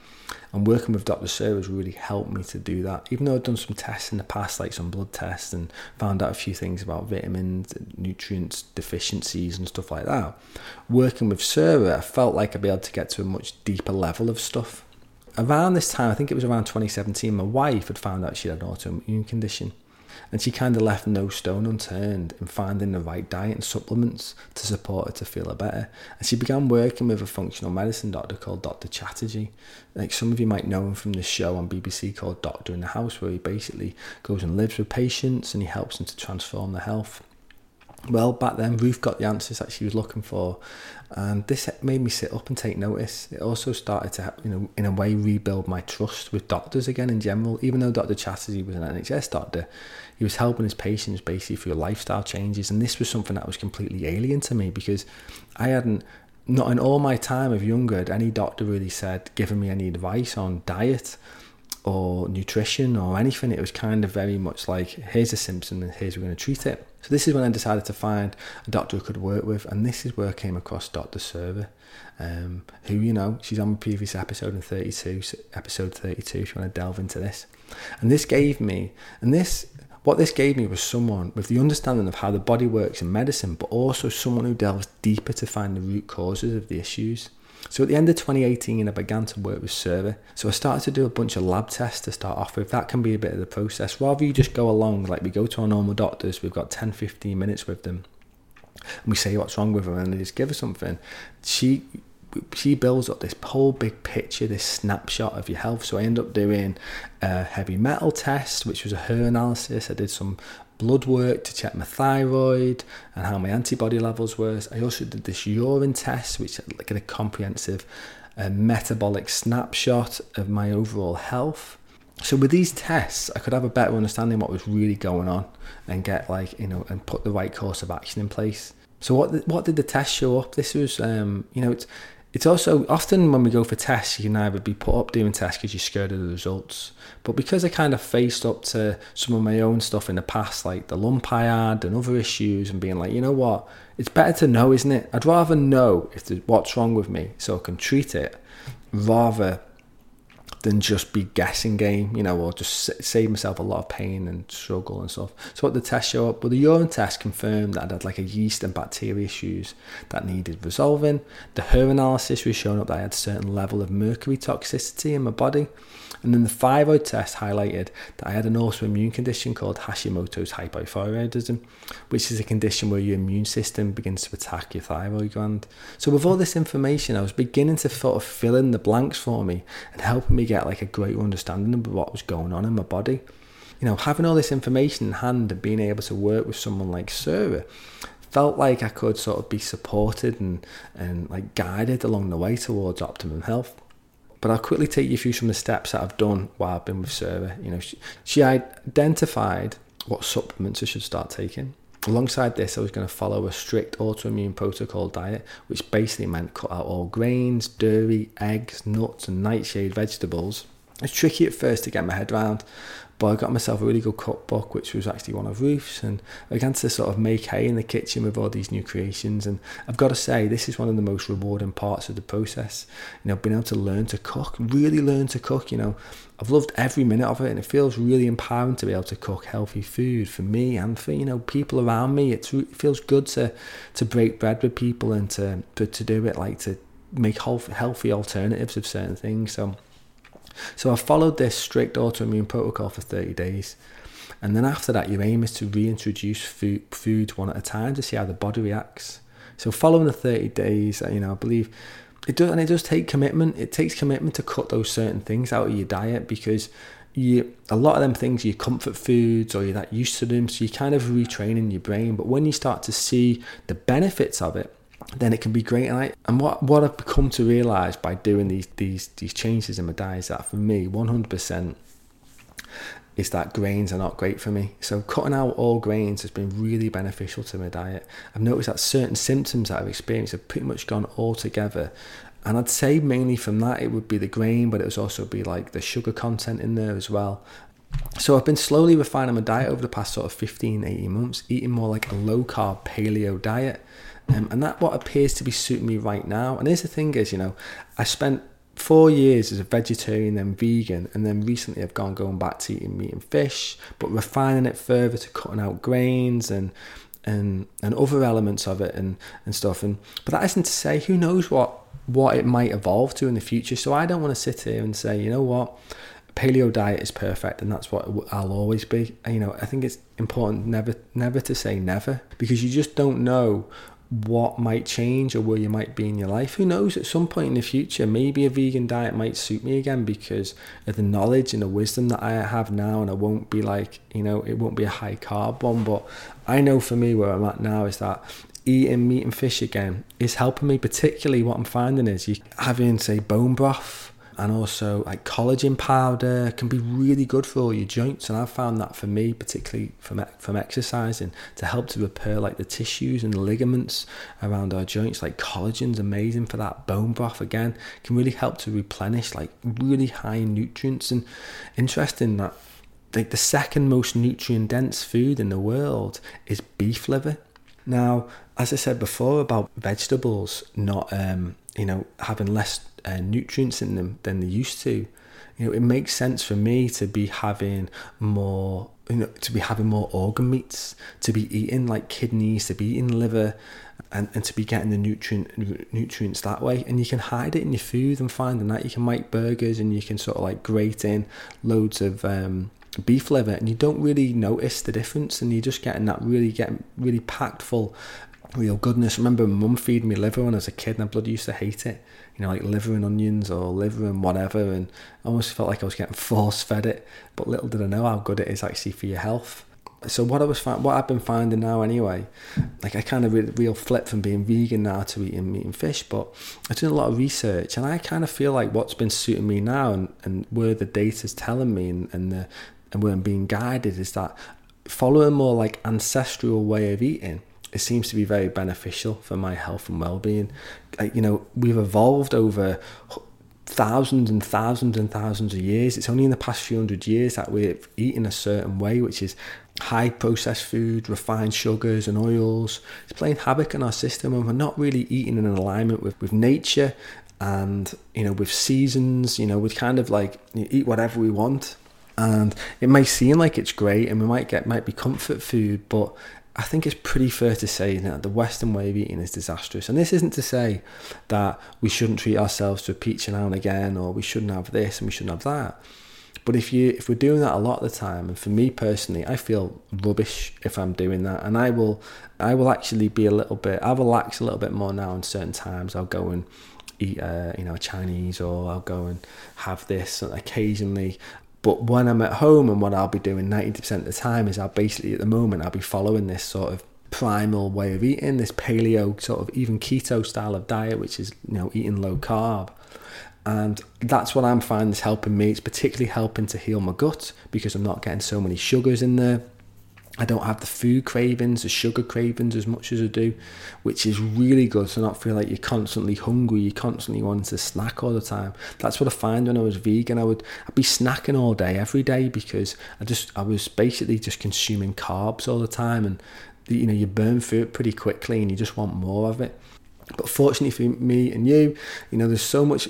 And working with Dr. Has really helped me to do that. Even though I've done some tests in the past, like some blood tests, and found out a few things about vitamins, nutrients, deficiencies, and stuff like that. Working with Sarah, I felt like I'd be able to get to a much deeper level of stuff. Around this time, I think it was around 2017, my wife had found out she had an autoimmune condition and she kind of left no stone unturned in finding the right diet and supplements to support her to feel her better. And she began working with a functional medicine doctor called Dr. Chatterjee. Like some of you might know him from the show on BBC called Doctor in the House, where he basically goes and lives with patients and he helps them to transform their health. Well, back then, Ruth got the answers that she was looking for, and this made me sit up and take notice. It also started to, you know, in a way, rebuild my trust with doctors again in general. Even though Dr. Chatterjee was an NHS doctor, he was helping his patients basically through lifestyle changes, and this was something that was completely alien to me because I hadn't, not in all my time of younger, had any doctor really said, given me any advice on diet or nutrition or anything. It was kind of very much like, here's a symptom and here's we're going to treat it. So this is when I decided to find a doctor who could work with, and this is where I came across Dr. Sarah, um, who you know she's on my previous episode in 32, episode 32. If you want to delve into this, and this gave me, and this what this gave me was someone with the understanding of how the body works in medicine, but also someone who delves deeper to find the root causes of the issues. So at the end of 2018, I began to work with Sarah. So I started to do a bunch of lab tests to start off with. That can be a bit of the process. Rather you just go along, like we go to our normal doctors, we've got 10, 15 minutes with them, and we say what's wrong with them, and they just give us something. She she builds up this whole big picture, this snapshot of your health. So I end up doing a heavy metal test, which was a hair analysis. I did some blood work to check my thyroid and how my antibody levels were. I also did this urine test, which like a comprehensive uh, metabolic snapshot of my overall health. So with these tests, I could have a better understanding of what was really going on and get like you know and put the right course of action in place. So what what did the test show up? This was um, you know it's it's also often when we go for tests, you can either be put up doing tests because you're scared of the results. But because I kind of faced up to some of my own stuff in the past, like the lump I had and other issues, and being like, you know what, it's better to know, isn't it? I'd rather know if what's wrong with me so I can treat it rather than just be guessing game, you know, or just save myself a lot of pain and struggle and stuff. So what the test show up? Well, the urine test confirmed that I had like a yeast and bacteria issues that needed resolving. The hair analysis was showing up that I had a certain level of mercury toxicity in my body. And then the thyroid test highlighted that I had an autoimmune condition called Hashimoto's hypothyroidism, which is a condition where your immune system begins to attack your thyroid gland. So with all this information, I was beginning to sort of fill in the blanks for me and helping me get like a greater understanding of what was going on in my body. You know, having all this information in hand and being able to work with someone like Sarah felt like I could sort of be supported and, and like guided along the way towards optimum health. But I'll quickly take you through some of the steps that I've done while I've been with Sarah. You know, she, she identified what supplements I should start taking. Alongside this, I was going to follow a strict autoimmune protocol diet, which basically meant cut out all grains, dairy, eggs, nuts, and nightshade vegetables. It's tricky at first to get my head around, but I got myself a really good cookbook, which was actually one of Ruth's, and I began to sort of make hay in the kitchen with all these new creations. And I've got to say, this is one of the most rewarding parts of the process. You know, being able to learn to cook, really learn to cook. You know, I've loved every minute of it, and it feels really empowering to be able to cook healthy food for me and for you know people around me. It feels good to to break bread with people and to to, to do it like to make healthy alternatives of certain things. So so I followed this strict autoimmune protocol for 30 days. And then after that, your aim is to reintroduce food, one at a time to see how the body reacts. So following the 30 days, uh, you know, I believe it does, and it does take commitment. It takes commitment to cut those certain things out of your diet because you a lot of them things your comfort foods or you're that used to them, so you're kind of retraining your brain. But when you start to see the benefits of it, then it can be great. And, I, and what, what I've come to realize by doing these, these, these changes in my diet is that for me, 100% is that grains are not great for me. So cutting out all grains has been really beneficial to my diet. I've noticed that certain symptoms that I've experienced have pretty much gone all together. And I'd say mainly from that it would be the grain, but it would also be like the sugar content in there as well. So I've been slowly refining my diet over the past sort of 15, 18 months, eating more like a low carb paleo diet. Um, and that what appears to be suiting me right now. And here's the thing is, you know, I spent four years as a vegetarian then vegan and then recently I've gone going back to eating meat and fish but refining it further to cutting out grains and and and other elements of it and and stuff. And but that isn't to say who knows what what it might evolve to in the future. So I don't want to sit here and say you know what paleo diet is perfect and that's what I'll always be. You know I think it's important never never to say never because you just don't know what might change or where you might be in your life. Who knows? At some point in the future, maybe a vegan diet might suit me again because of the knowledge and the wisdom that I have now, and I won't be like, you know, it won't be a high carb one. But I know for me, where I'm at now is that eating meat and fish again is helping me. Particularly, what I'm finding is you having, say, bone broth and also like collagen powder can be really good for all your joints and I've found that for me particularly from from exercising to help to repair like the tissues and the ligaments around our joints. Like collagen's amazing for that bone broth again. Can really help to replenish like really high nutrients. And interesting that like the second most nutrient dense food in the world is beef liver. Now as I said before about vegetables not um you know having less uh, nutrients in them than they used to. You know, it makes sense for me to be having more, you know, to be having more organ meats, to be eating like kidneys, to be eating liver, and, and to be getting the nutrient nutrients that way. And you can hide it in your food and finding that you can make burgers and you can sort of like grate in loads of um, beef liver, and you don't really notice the difference, and you're just getting that really getting really packed full Oh, real goodness. I remember mum feeding me liver when I was a kid, and I bloody used to hate it you know, like liver and onions or liver and whatever, and I almost felt like I was getting force fed it. But little did I know how good it is actually for your health. So what I was what I've been finding now anyway, like I kind of re- real flip from being vegan now to eating meat and fish, but I've done a lot of research and I kind of feel like what's been suiting me now and, and where the data's telling me and, and the and where I'm being guided is that following more like ancestral way of eating it seems to be very beneficial for my health and well-being. You know, we've evolved over thousands and thousands and thousands of years. It's only in the past few hundred years that we've eaten a certain way, which is high processed food, refined sugars and oils. It's playing havoc in our system, and we're not really eating in alignment with, with nature and you know with seasons. You know, we kind of like eat whatever we want. And it may seem like it's great, and we might get might be comfort food, but I think it's pretty fair to say that the Western way of eating is disastrous. And this isn't to say that we shouldn't treat ourselves to a peach now and again, or we shouldn't have this and we shouldn't have that. But if you if we're doing that a lot of the time, and for me personally, I feel rubbish if I'm doing that, and I will I will actually be a little bit I relax a little bit more now. In certain times, I'll go and eat uh, you know Chinese, or I'll go and have this. Occasionally, but when I'm at home and what I'll be doing 90% of the time is I'll basically, at the moment, I'll be following this sort of primal way of eating, this paleo sort of even keto style of diet, which is you know eating low carb. And that's what I'm finding is helping me. It's particularly helping to heal my gut because I'm not getting so many sugars in there. I don't have the food cravings, the sugar cravings as much as I do, which is really good to not feel like you're constantly hungry, you constantly want to snack all the time. That's what I find when I was vegan. I would I'd be snacking all day, every day because I just I was basically just consuming carbs all the time and you know you burn through it pretty quickly and you just want more of it. But fortunately for me and you, you know, there's so much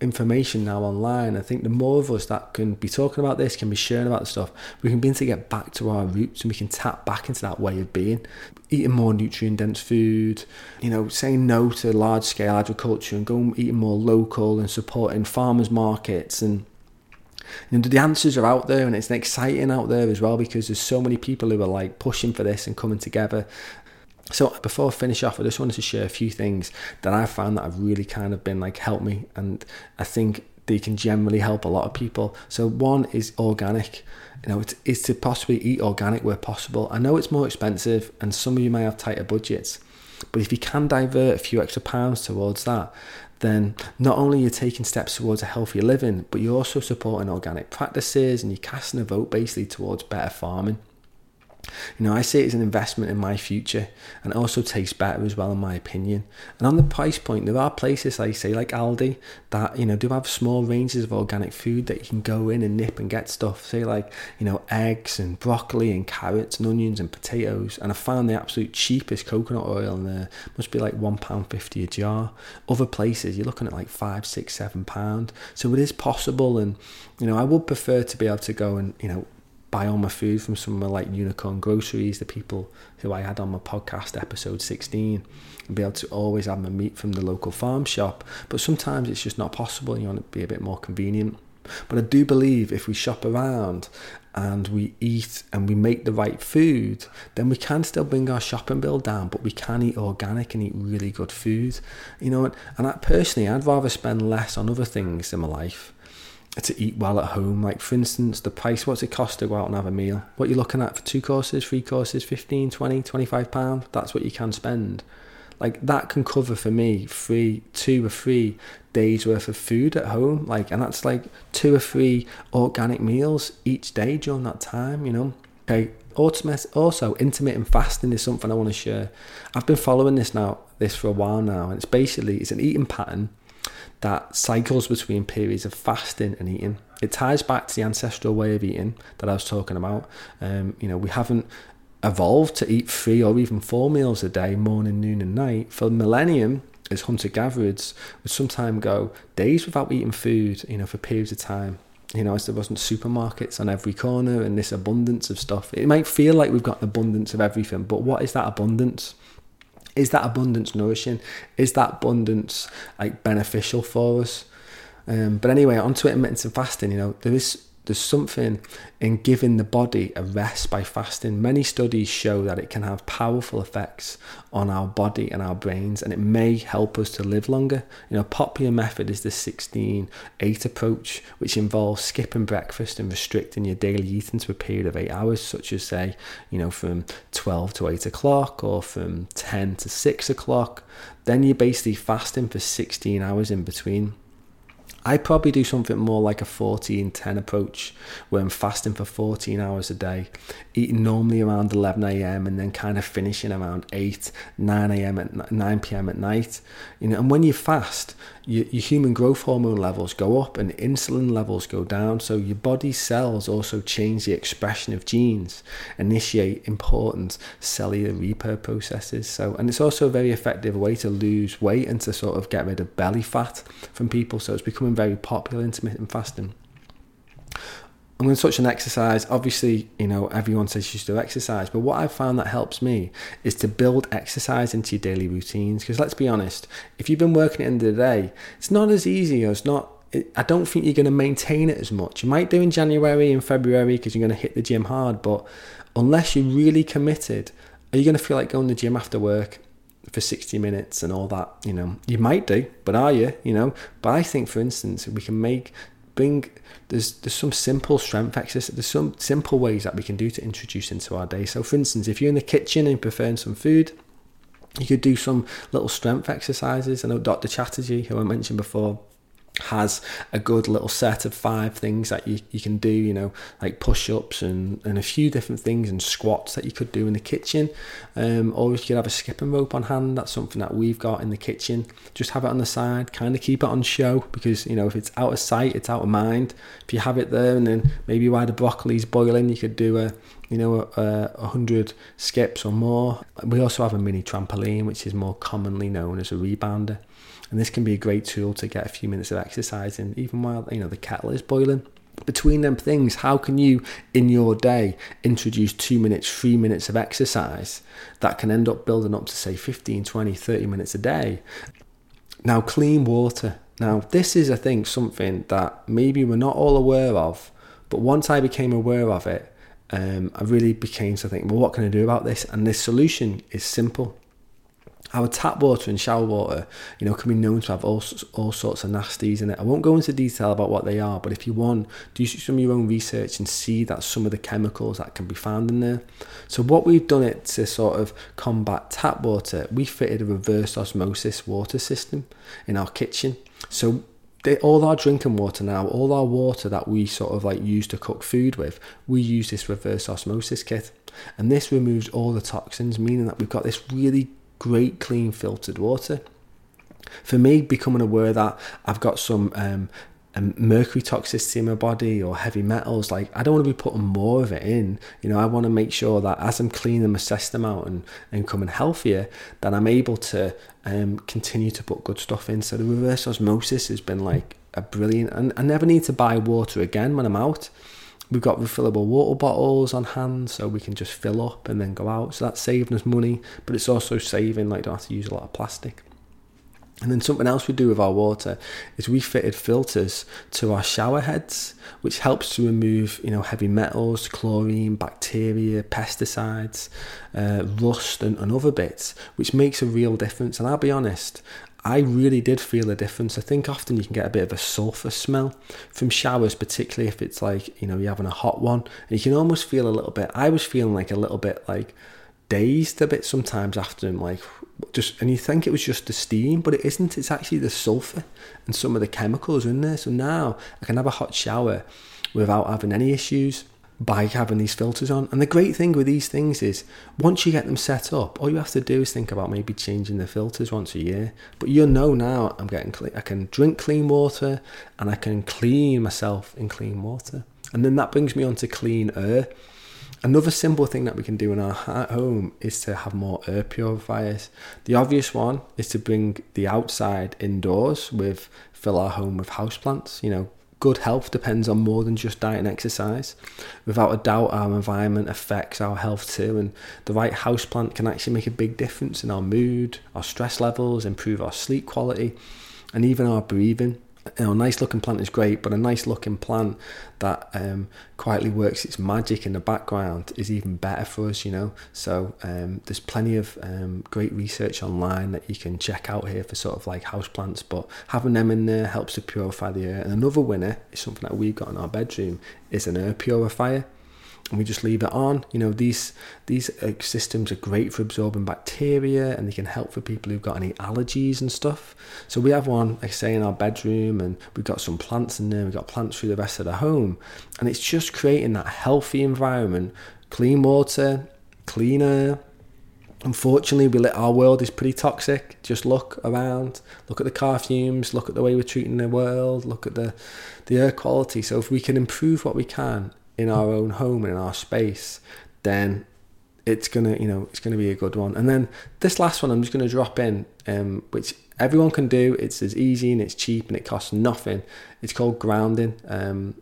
information now online. I think the more of us that can be talking about this, can be sharing about the stuff, we can begin to get back to our roots and we can tap back into that way of being. Eating more nutrient dense food, you know, saying no to large scale agriculture and going eating more local and supporting farmers markets and you know, the answers are out there and it's exciting out there as well because there's so many people who are like pushing for this and coming together so before I finish off, I just wanted to share a few things that I found that have really kind of been like helped me, and I think they can generally help a lot of people. So one is organic. You know, it's, it's to possibly eat organic where possible. I know it's more expensive, and some of you may have tighter budgets, but if you can divert a few extra pounds towards that, then not only you're taking steps towards a healthier living, but you're also supporting organic practices and you're casting a vote basically towards better farming. You know, I see it as an investment in my future and it also tastes better as well, in my opinion. And on the price point, there are places, I say, like Aldi, that, you know, do have small ranges of organic food that you can go in and nip and get stuff, say, like, you know, eggs and broccoli and carrots and onions and potatoes. And I found the absolute cheapest coconut oil in there must be like £1.50 a jar. Other places, you're looking at like five, six, seven pounds. So it is possible. And, you know, I would prefer to be able to go and, you know, buy all my food from somewhere like Unicorn Groceries, the people who I had on my podcast episode 16, and be able to always have my meat from the local farm shop. But sometimes it's just not possible and you want to be a bit more convenient. But I do believe if we shop around and we eat and we make the right food, then we can still bring our shopping bill down, but we can eat organic and eat really good food. You know, and I, personally, I'd rather spend less on other things in my life to eat well at home. Like for instance, the price, what's it cost to go out and have a meal? What you're looking at for two courses, three courses, 15, 20, 25 pound. That's what you can spend. Like that can cover for me three, two or three days worth of food at home. Like, and that's like two or three organic meals each day during that time, you know? Okay. Also, intermittent fasting is something I want to share. I've been following this now, this for a while now, and it's basically, it's an eating pattern that cycles between periods of fasting and eating. It ties back to the ancestral way of eating that I was talking about. Um, you know, we haven't evolved to eat three or even four meals a day, morning, noon, and night. For millennium, as hunter gatherers would sometimes go days without eating food, you know, for periods of time. You know, as there wasn't supermarkets on every corner and this abundance of stuff. It might feel like we've got an abundance of everything, but what is that abundance? Is that abundance nourishing? Is that abundance like beneficial for us? Um, but anyway, on onto intermittent fasting. You know, there is there's something in giving the body a rest by fasting. Many studies show that it can have powerful effects on our body and our brains, and it may help us to live longer. You know, a popular method is the 16 8 approach, which involves skipping breakfast and restricting your daily eating to a period of eight hours, such as, say, you know, from 12 to 8 o'clock or from 10 to 6 o'clock. Then you're basically fasting for 16 hours in between. I probably do something more like a 14 10 approach where I'm fasting for 14 hours a day, eating normally around 11 a.m. and then kind of finishing around 8 9 a.m. at 9 p.m. at night. You know, and when you fast, your, your human growth hormone levels go up and insulin levels go down. So your body's cells also change the expression of genes, initiate important cellular repair processes. So, and it's also a very effective way to lose weight and to sort of get rid of belly fat from people. So it's becoming very popular intermittent fasting. I'm going to touch on exercise. Obviously, you know, everyone says you should do exercise, but what I've found that helps me is to build exercise into your daily routines. Because let's be honest, if you've been working at the end of the day, it's not as easy or it's not. I don't think you're going to maintain it as much. You might do in January and February because you're going to hit the gym hard, but unless you're really committed, are you going to feel like going to the gym after work for 60 minutes and all that? You know, you might do, but are you? You know, but I think, for instance, we can make bring there's there's some simple strength exercises. There's some simple ways that we can do to introduce into our day. So, for instance, if you're in the kitchen and preferring some food, you could do some little strength exercises. I know Dr. Chatterjee, who I mentioned before, has a good little set of five things that you, you can do, you know, like push ups and, and a few different things and squats that you could do in the kitchen. Um, or if you could have a skipping rope on hand. That's something that we've got in the kitchen. Just have it on the side, kind of keep it on show because, you know, if it's out of sight, it's out of mind. If you have it there and then maybe while the broccoli's boiling, you could do a, you know, a, a hundred skips or more. We also have a mini trampoline, which is more commonly known as a rebounder and this can be a great tool to get a few minutes of exercise in, even while you know the kettle is boiling. Between them things, how can you in your day introduce two minutes, three minutes of exercise that can end up building up to say 15, 20, 30 minutes a day? Now, clean water. Now, this is, I think, something that maybe we're not all aware of, but once I became aware of it, um, I really became to think, well, what can I do about this? And this solution is simple. Our tap water and shower water, you know, can be known to have all, all sorts of nasties in it. I won't go into detail about what they are, but if you want, do some of your own research and see that some of the chemicals that can be found in there. So what we've done it to sort of combat tap water, we fitted a reverse osmosis water system in our kitchen. So they, all our drinking water now, all our water that we sort of like use to cook food with, we use this reverse osmosis kit. And this removes all the toxins, meaning that we've got this really great clean filtered water. For me, becoming aware that I've got some um, um, mercury toxicity in my body or heavy metals, like I don't want to be putting more of it in. You know, I want to make sure that as I'm cleaning my system out and, and coming healthier, that I'm able to um, continue to put good stuff in. So the reverse osmosis has been like a brilliant, and I never need to buy water again when I'm out. We've got refillable water bottles on hand so we can just fill up and then go out. So that's saving us money, but it's also saving, like, don't have to use a lot of plastic. And then something else we do with our water is we fitted filters to our shower heads, which helps to remove, you know, heavy metals, chlorine, bacteria, pesticides, uh, rust, and, and other bits, which makes a real difference. And I'll be honest, I really did feel a difference. I think often you can get a bit of a sulfur smell from showers, particularly if it's like, you know, you're having a hot one. And you can almost feel a little bit, I was feeling like a little bit like dazed a bit sometimes after them, like just, and you think it was just the steam, but it isn't. It's actually the sulfur and some of the chemicals in there. So now I can have a hot shower without having any issues by having these filters on. And the great thing with these things is once you get them set up, all you have to do is think about maybe changing the filters once a year. But you'll know now I'm getting clean. I can drink clean water and I can clean myself in clean water. And then that brings me on to clean air. Another simple thing that we can do in our home is to have more air purifiers. The obvious one is to bring the outside indoors with fill our home with houseplants, you know, good health depends on more than just diet and exercise. Without a doubt, our environment affects our health too, and the right houseplant can actually make a big difference in our mood, our stress levels, improve our sleep quality, and even our breathing you know, a nice looking plant is great, but a nice looking plant that um, quietly works its magic in the background is even better for us, you know. So um, there's plenty of um, great research online that you can check out here for sort of like house plants, but having them in there helps to purify the air. And another winner is something that we've got in our bedroom is an air purifier and we just leave it on. You know, these these uh, systems are great for absorbing bacteria, and they can help for people who've got any allergies and stuff. So we have one, like I say, in our bedroom, and we've got some plants in there. We've got plants through the rest of the home, and it's just creating that healthy environment, clean water, clean air. Unfortunately, we let, our world is pretty toxic. Just look around, look at the car fumes, look at the way we're treating the world, look at the the air quality. So if we can improve what we can in our own home and in our space, then it's gonna you know it's gonna be a good one. And then this last one I'm just gonna drop in, um, which everyone can do. It's as easy and it's cheap and it costs nothing. It's called grounding. Um,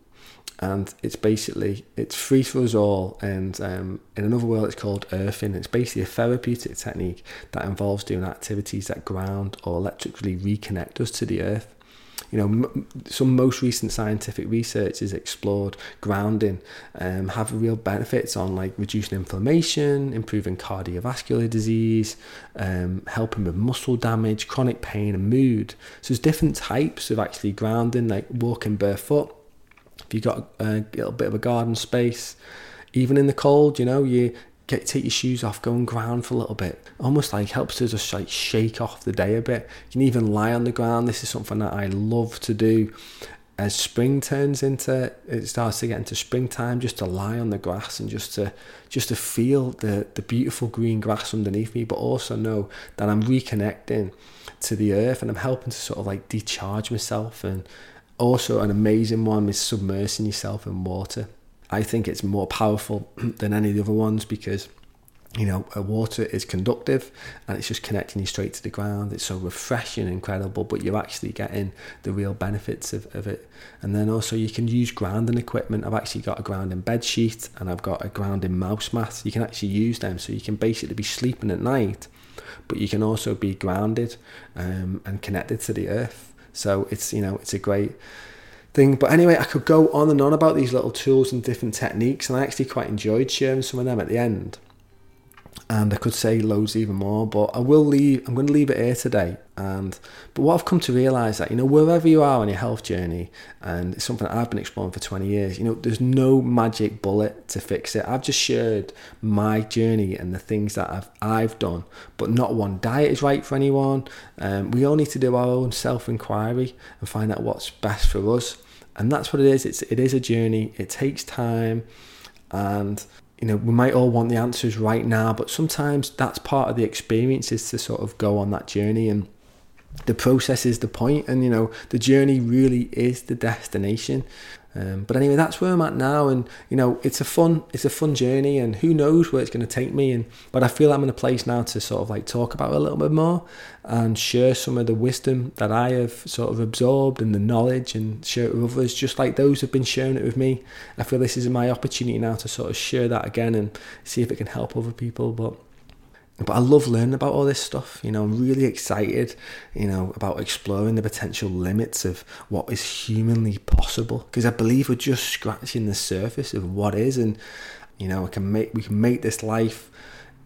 and it's basically it's free for us all and um, in another world it's called earthing it's basically a therapeutic technique that involves doing activities that ground or electrically reconnect us to the earth you know, m- some most recent scientific research has explored grounding um, have real benefits on like reducing inflammation, improving cardiovascular disease, um, helping with muscle damage, chronic pain, and mood. So there's different types of actually grounding, like walking barefoot if you've got a little bit of a garden space, even in the cold, you know, you get take your shoes off, go and ground for a little bit. Almost like helps to just like shake off the day a bit. You can even lie on the ground. This is something that I love to do as spring turns into it starts to get into springtime just to lie on the grass and just to just to feel the the beautiful green grass underneath me but also know that I'm reconnecting to the earth and I'm helping to sort of like decharge myself and also an amazing one is submersing yourself in water I think it's more powerful than any of the other ones because you know, water is conductive and it's just connecting you straight to the ground. It's so refreshing, incredible, but you're actually getting the real benefits of, of it. And then also you can use grounding equipment. I've actually got a grounding bed sheet and I've got a grounding mouse mat. You can actually use them so you can basically be sleeping at night, but you can also be grounded um, and connected to the earth. So it's, you know, it's a great thing. But anyway, I could go on and on about these little tools and different techniques, and I actually quite enjoyed sharing some of them at the end and I could say loads even more, but I will leave. I'm going to leave it here today. And but what I've come to realise that you know wherever you are on your health journey, and it's something that I've been exploring for 20 years. You know, there's no magic bullet to fix it. I've just shared my journey and the things that I've I've done, but not one diet is right for anyone. Um, we all need to do our own self inquiry and find out what's best for us. And that's what it is. It's it is a journey. It takes time, and you know, we might all want the answers right now, but sometimes that's part of the experience is to sort of go on that journey and the process is the point. And you know the journey really is the destination um, but anyway, that's where I'm at now, and you know, it's a fun, it's a fun journey, and who knows where it's going to take me. And but I feel I'm in a place now to sort of like talk about it a little bit more and share some of the wisdom that I have sort of absorbed and the knowledge and share it with others, just like those have been sharing it with me. I feel this is my opportunity now to sort of share that again and see if it can help other people. But but I love learning about all this stuff. You know, I'm really excited, you know, about exploring the potential limits of what is humanly possible because I believe we're just scratching the surface of what is, and you know, we can make we can make this life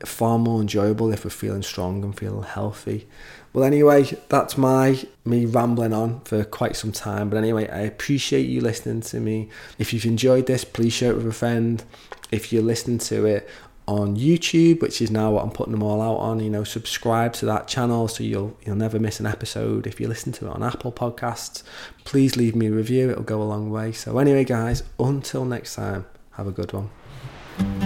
far more enjoyable if we're feeling strong and feeling healthy. Well, anyway, that's my me rambling on for quite some time. But anyway, I appreciate you listening to me. If you've enjoyed this, please share it with a friend. If you're listening to it on YouTube, which is now what I'm putting them all out on. You know, subscribe to that channel so you'll you'll never miss an episode. If you listen to it on Apple Podcasts, please leave me a review. It'll go a long way. So anyway, guys, until next time, have a good one.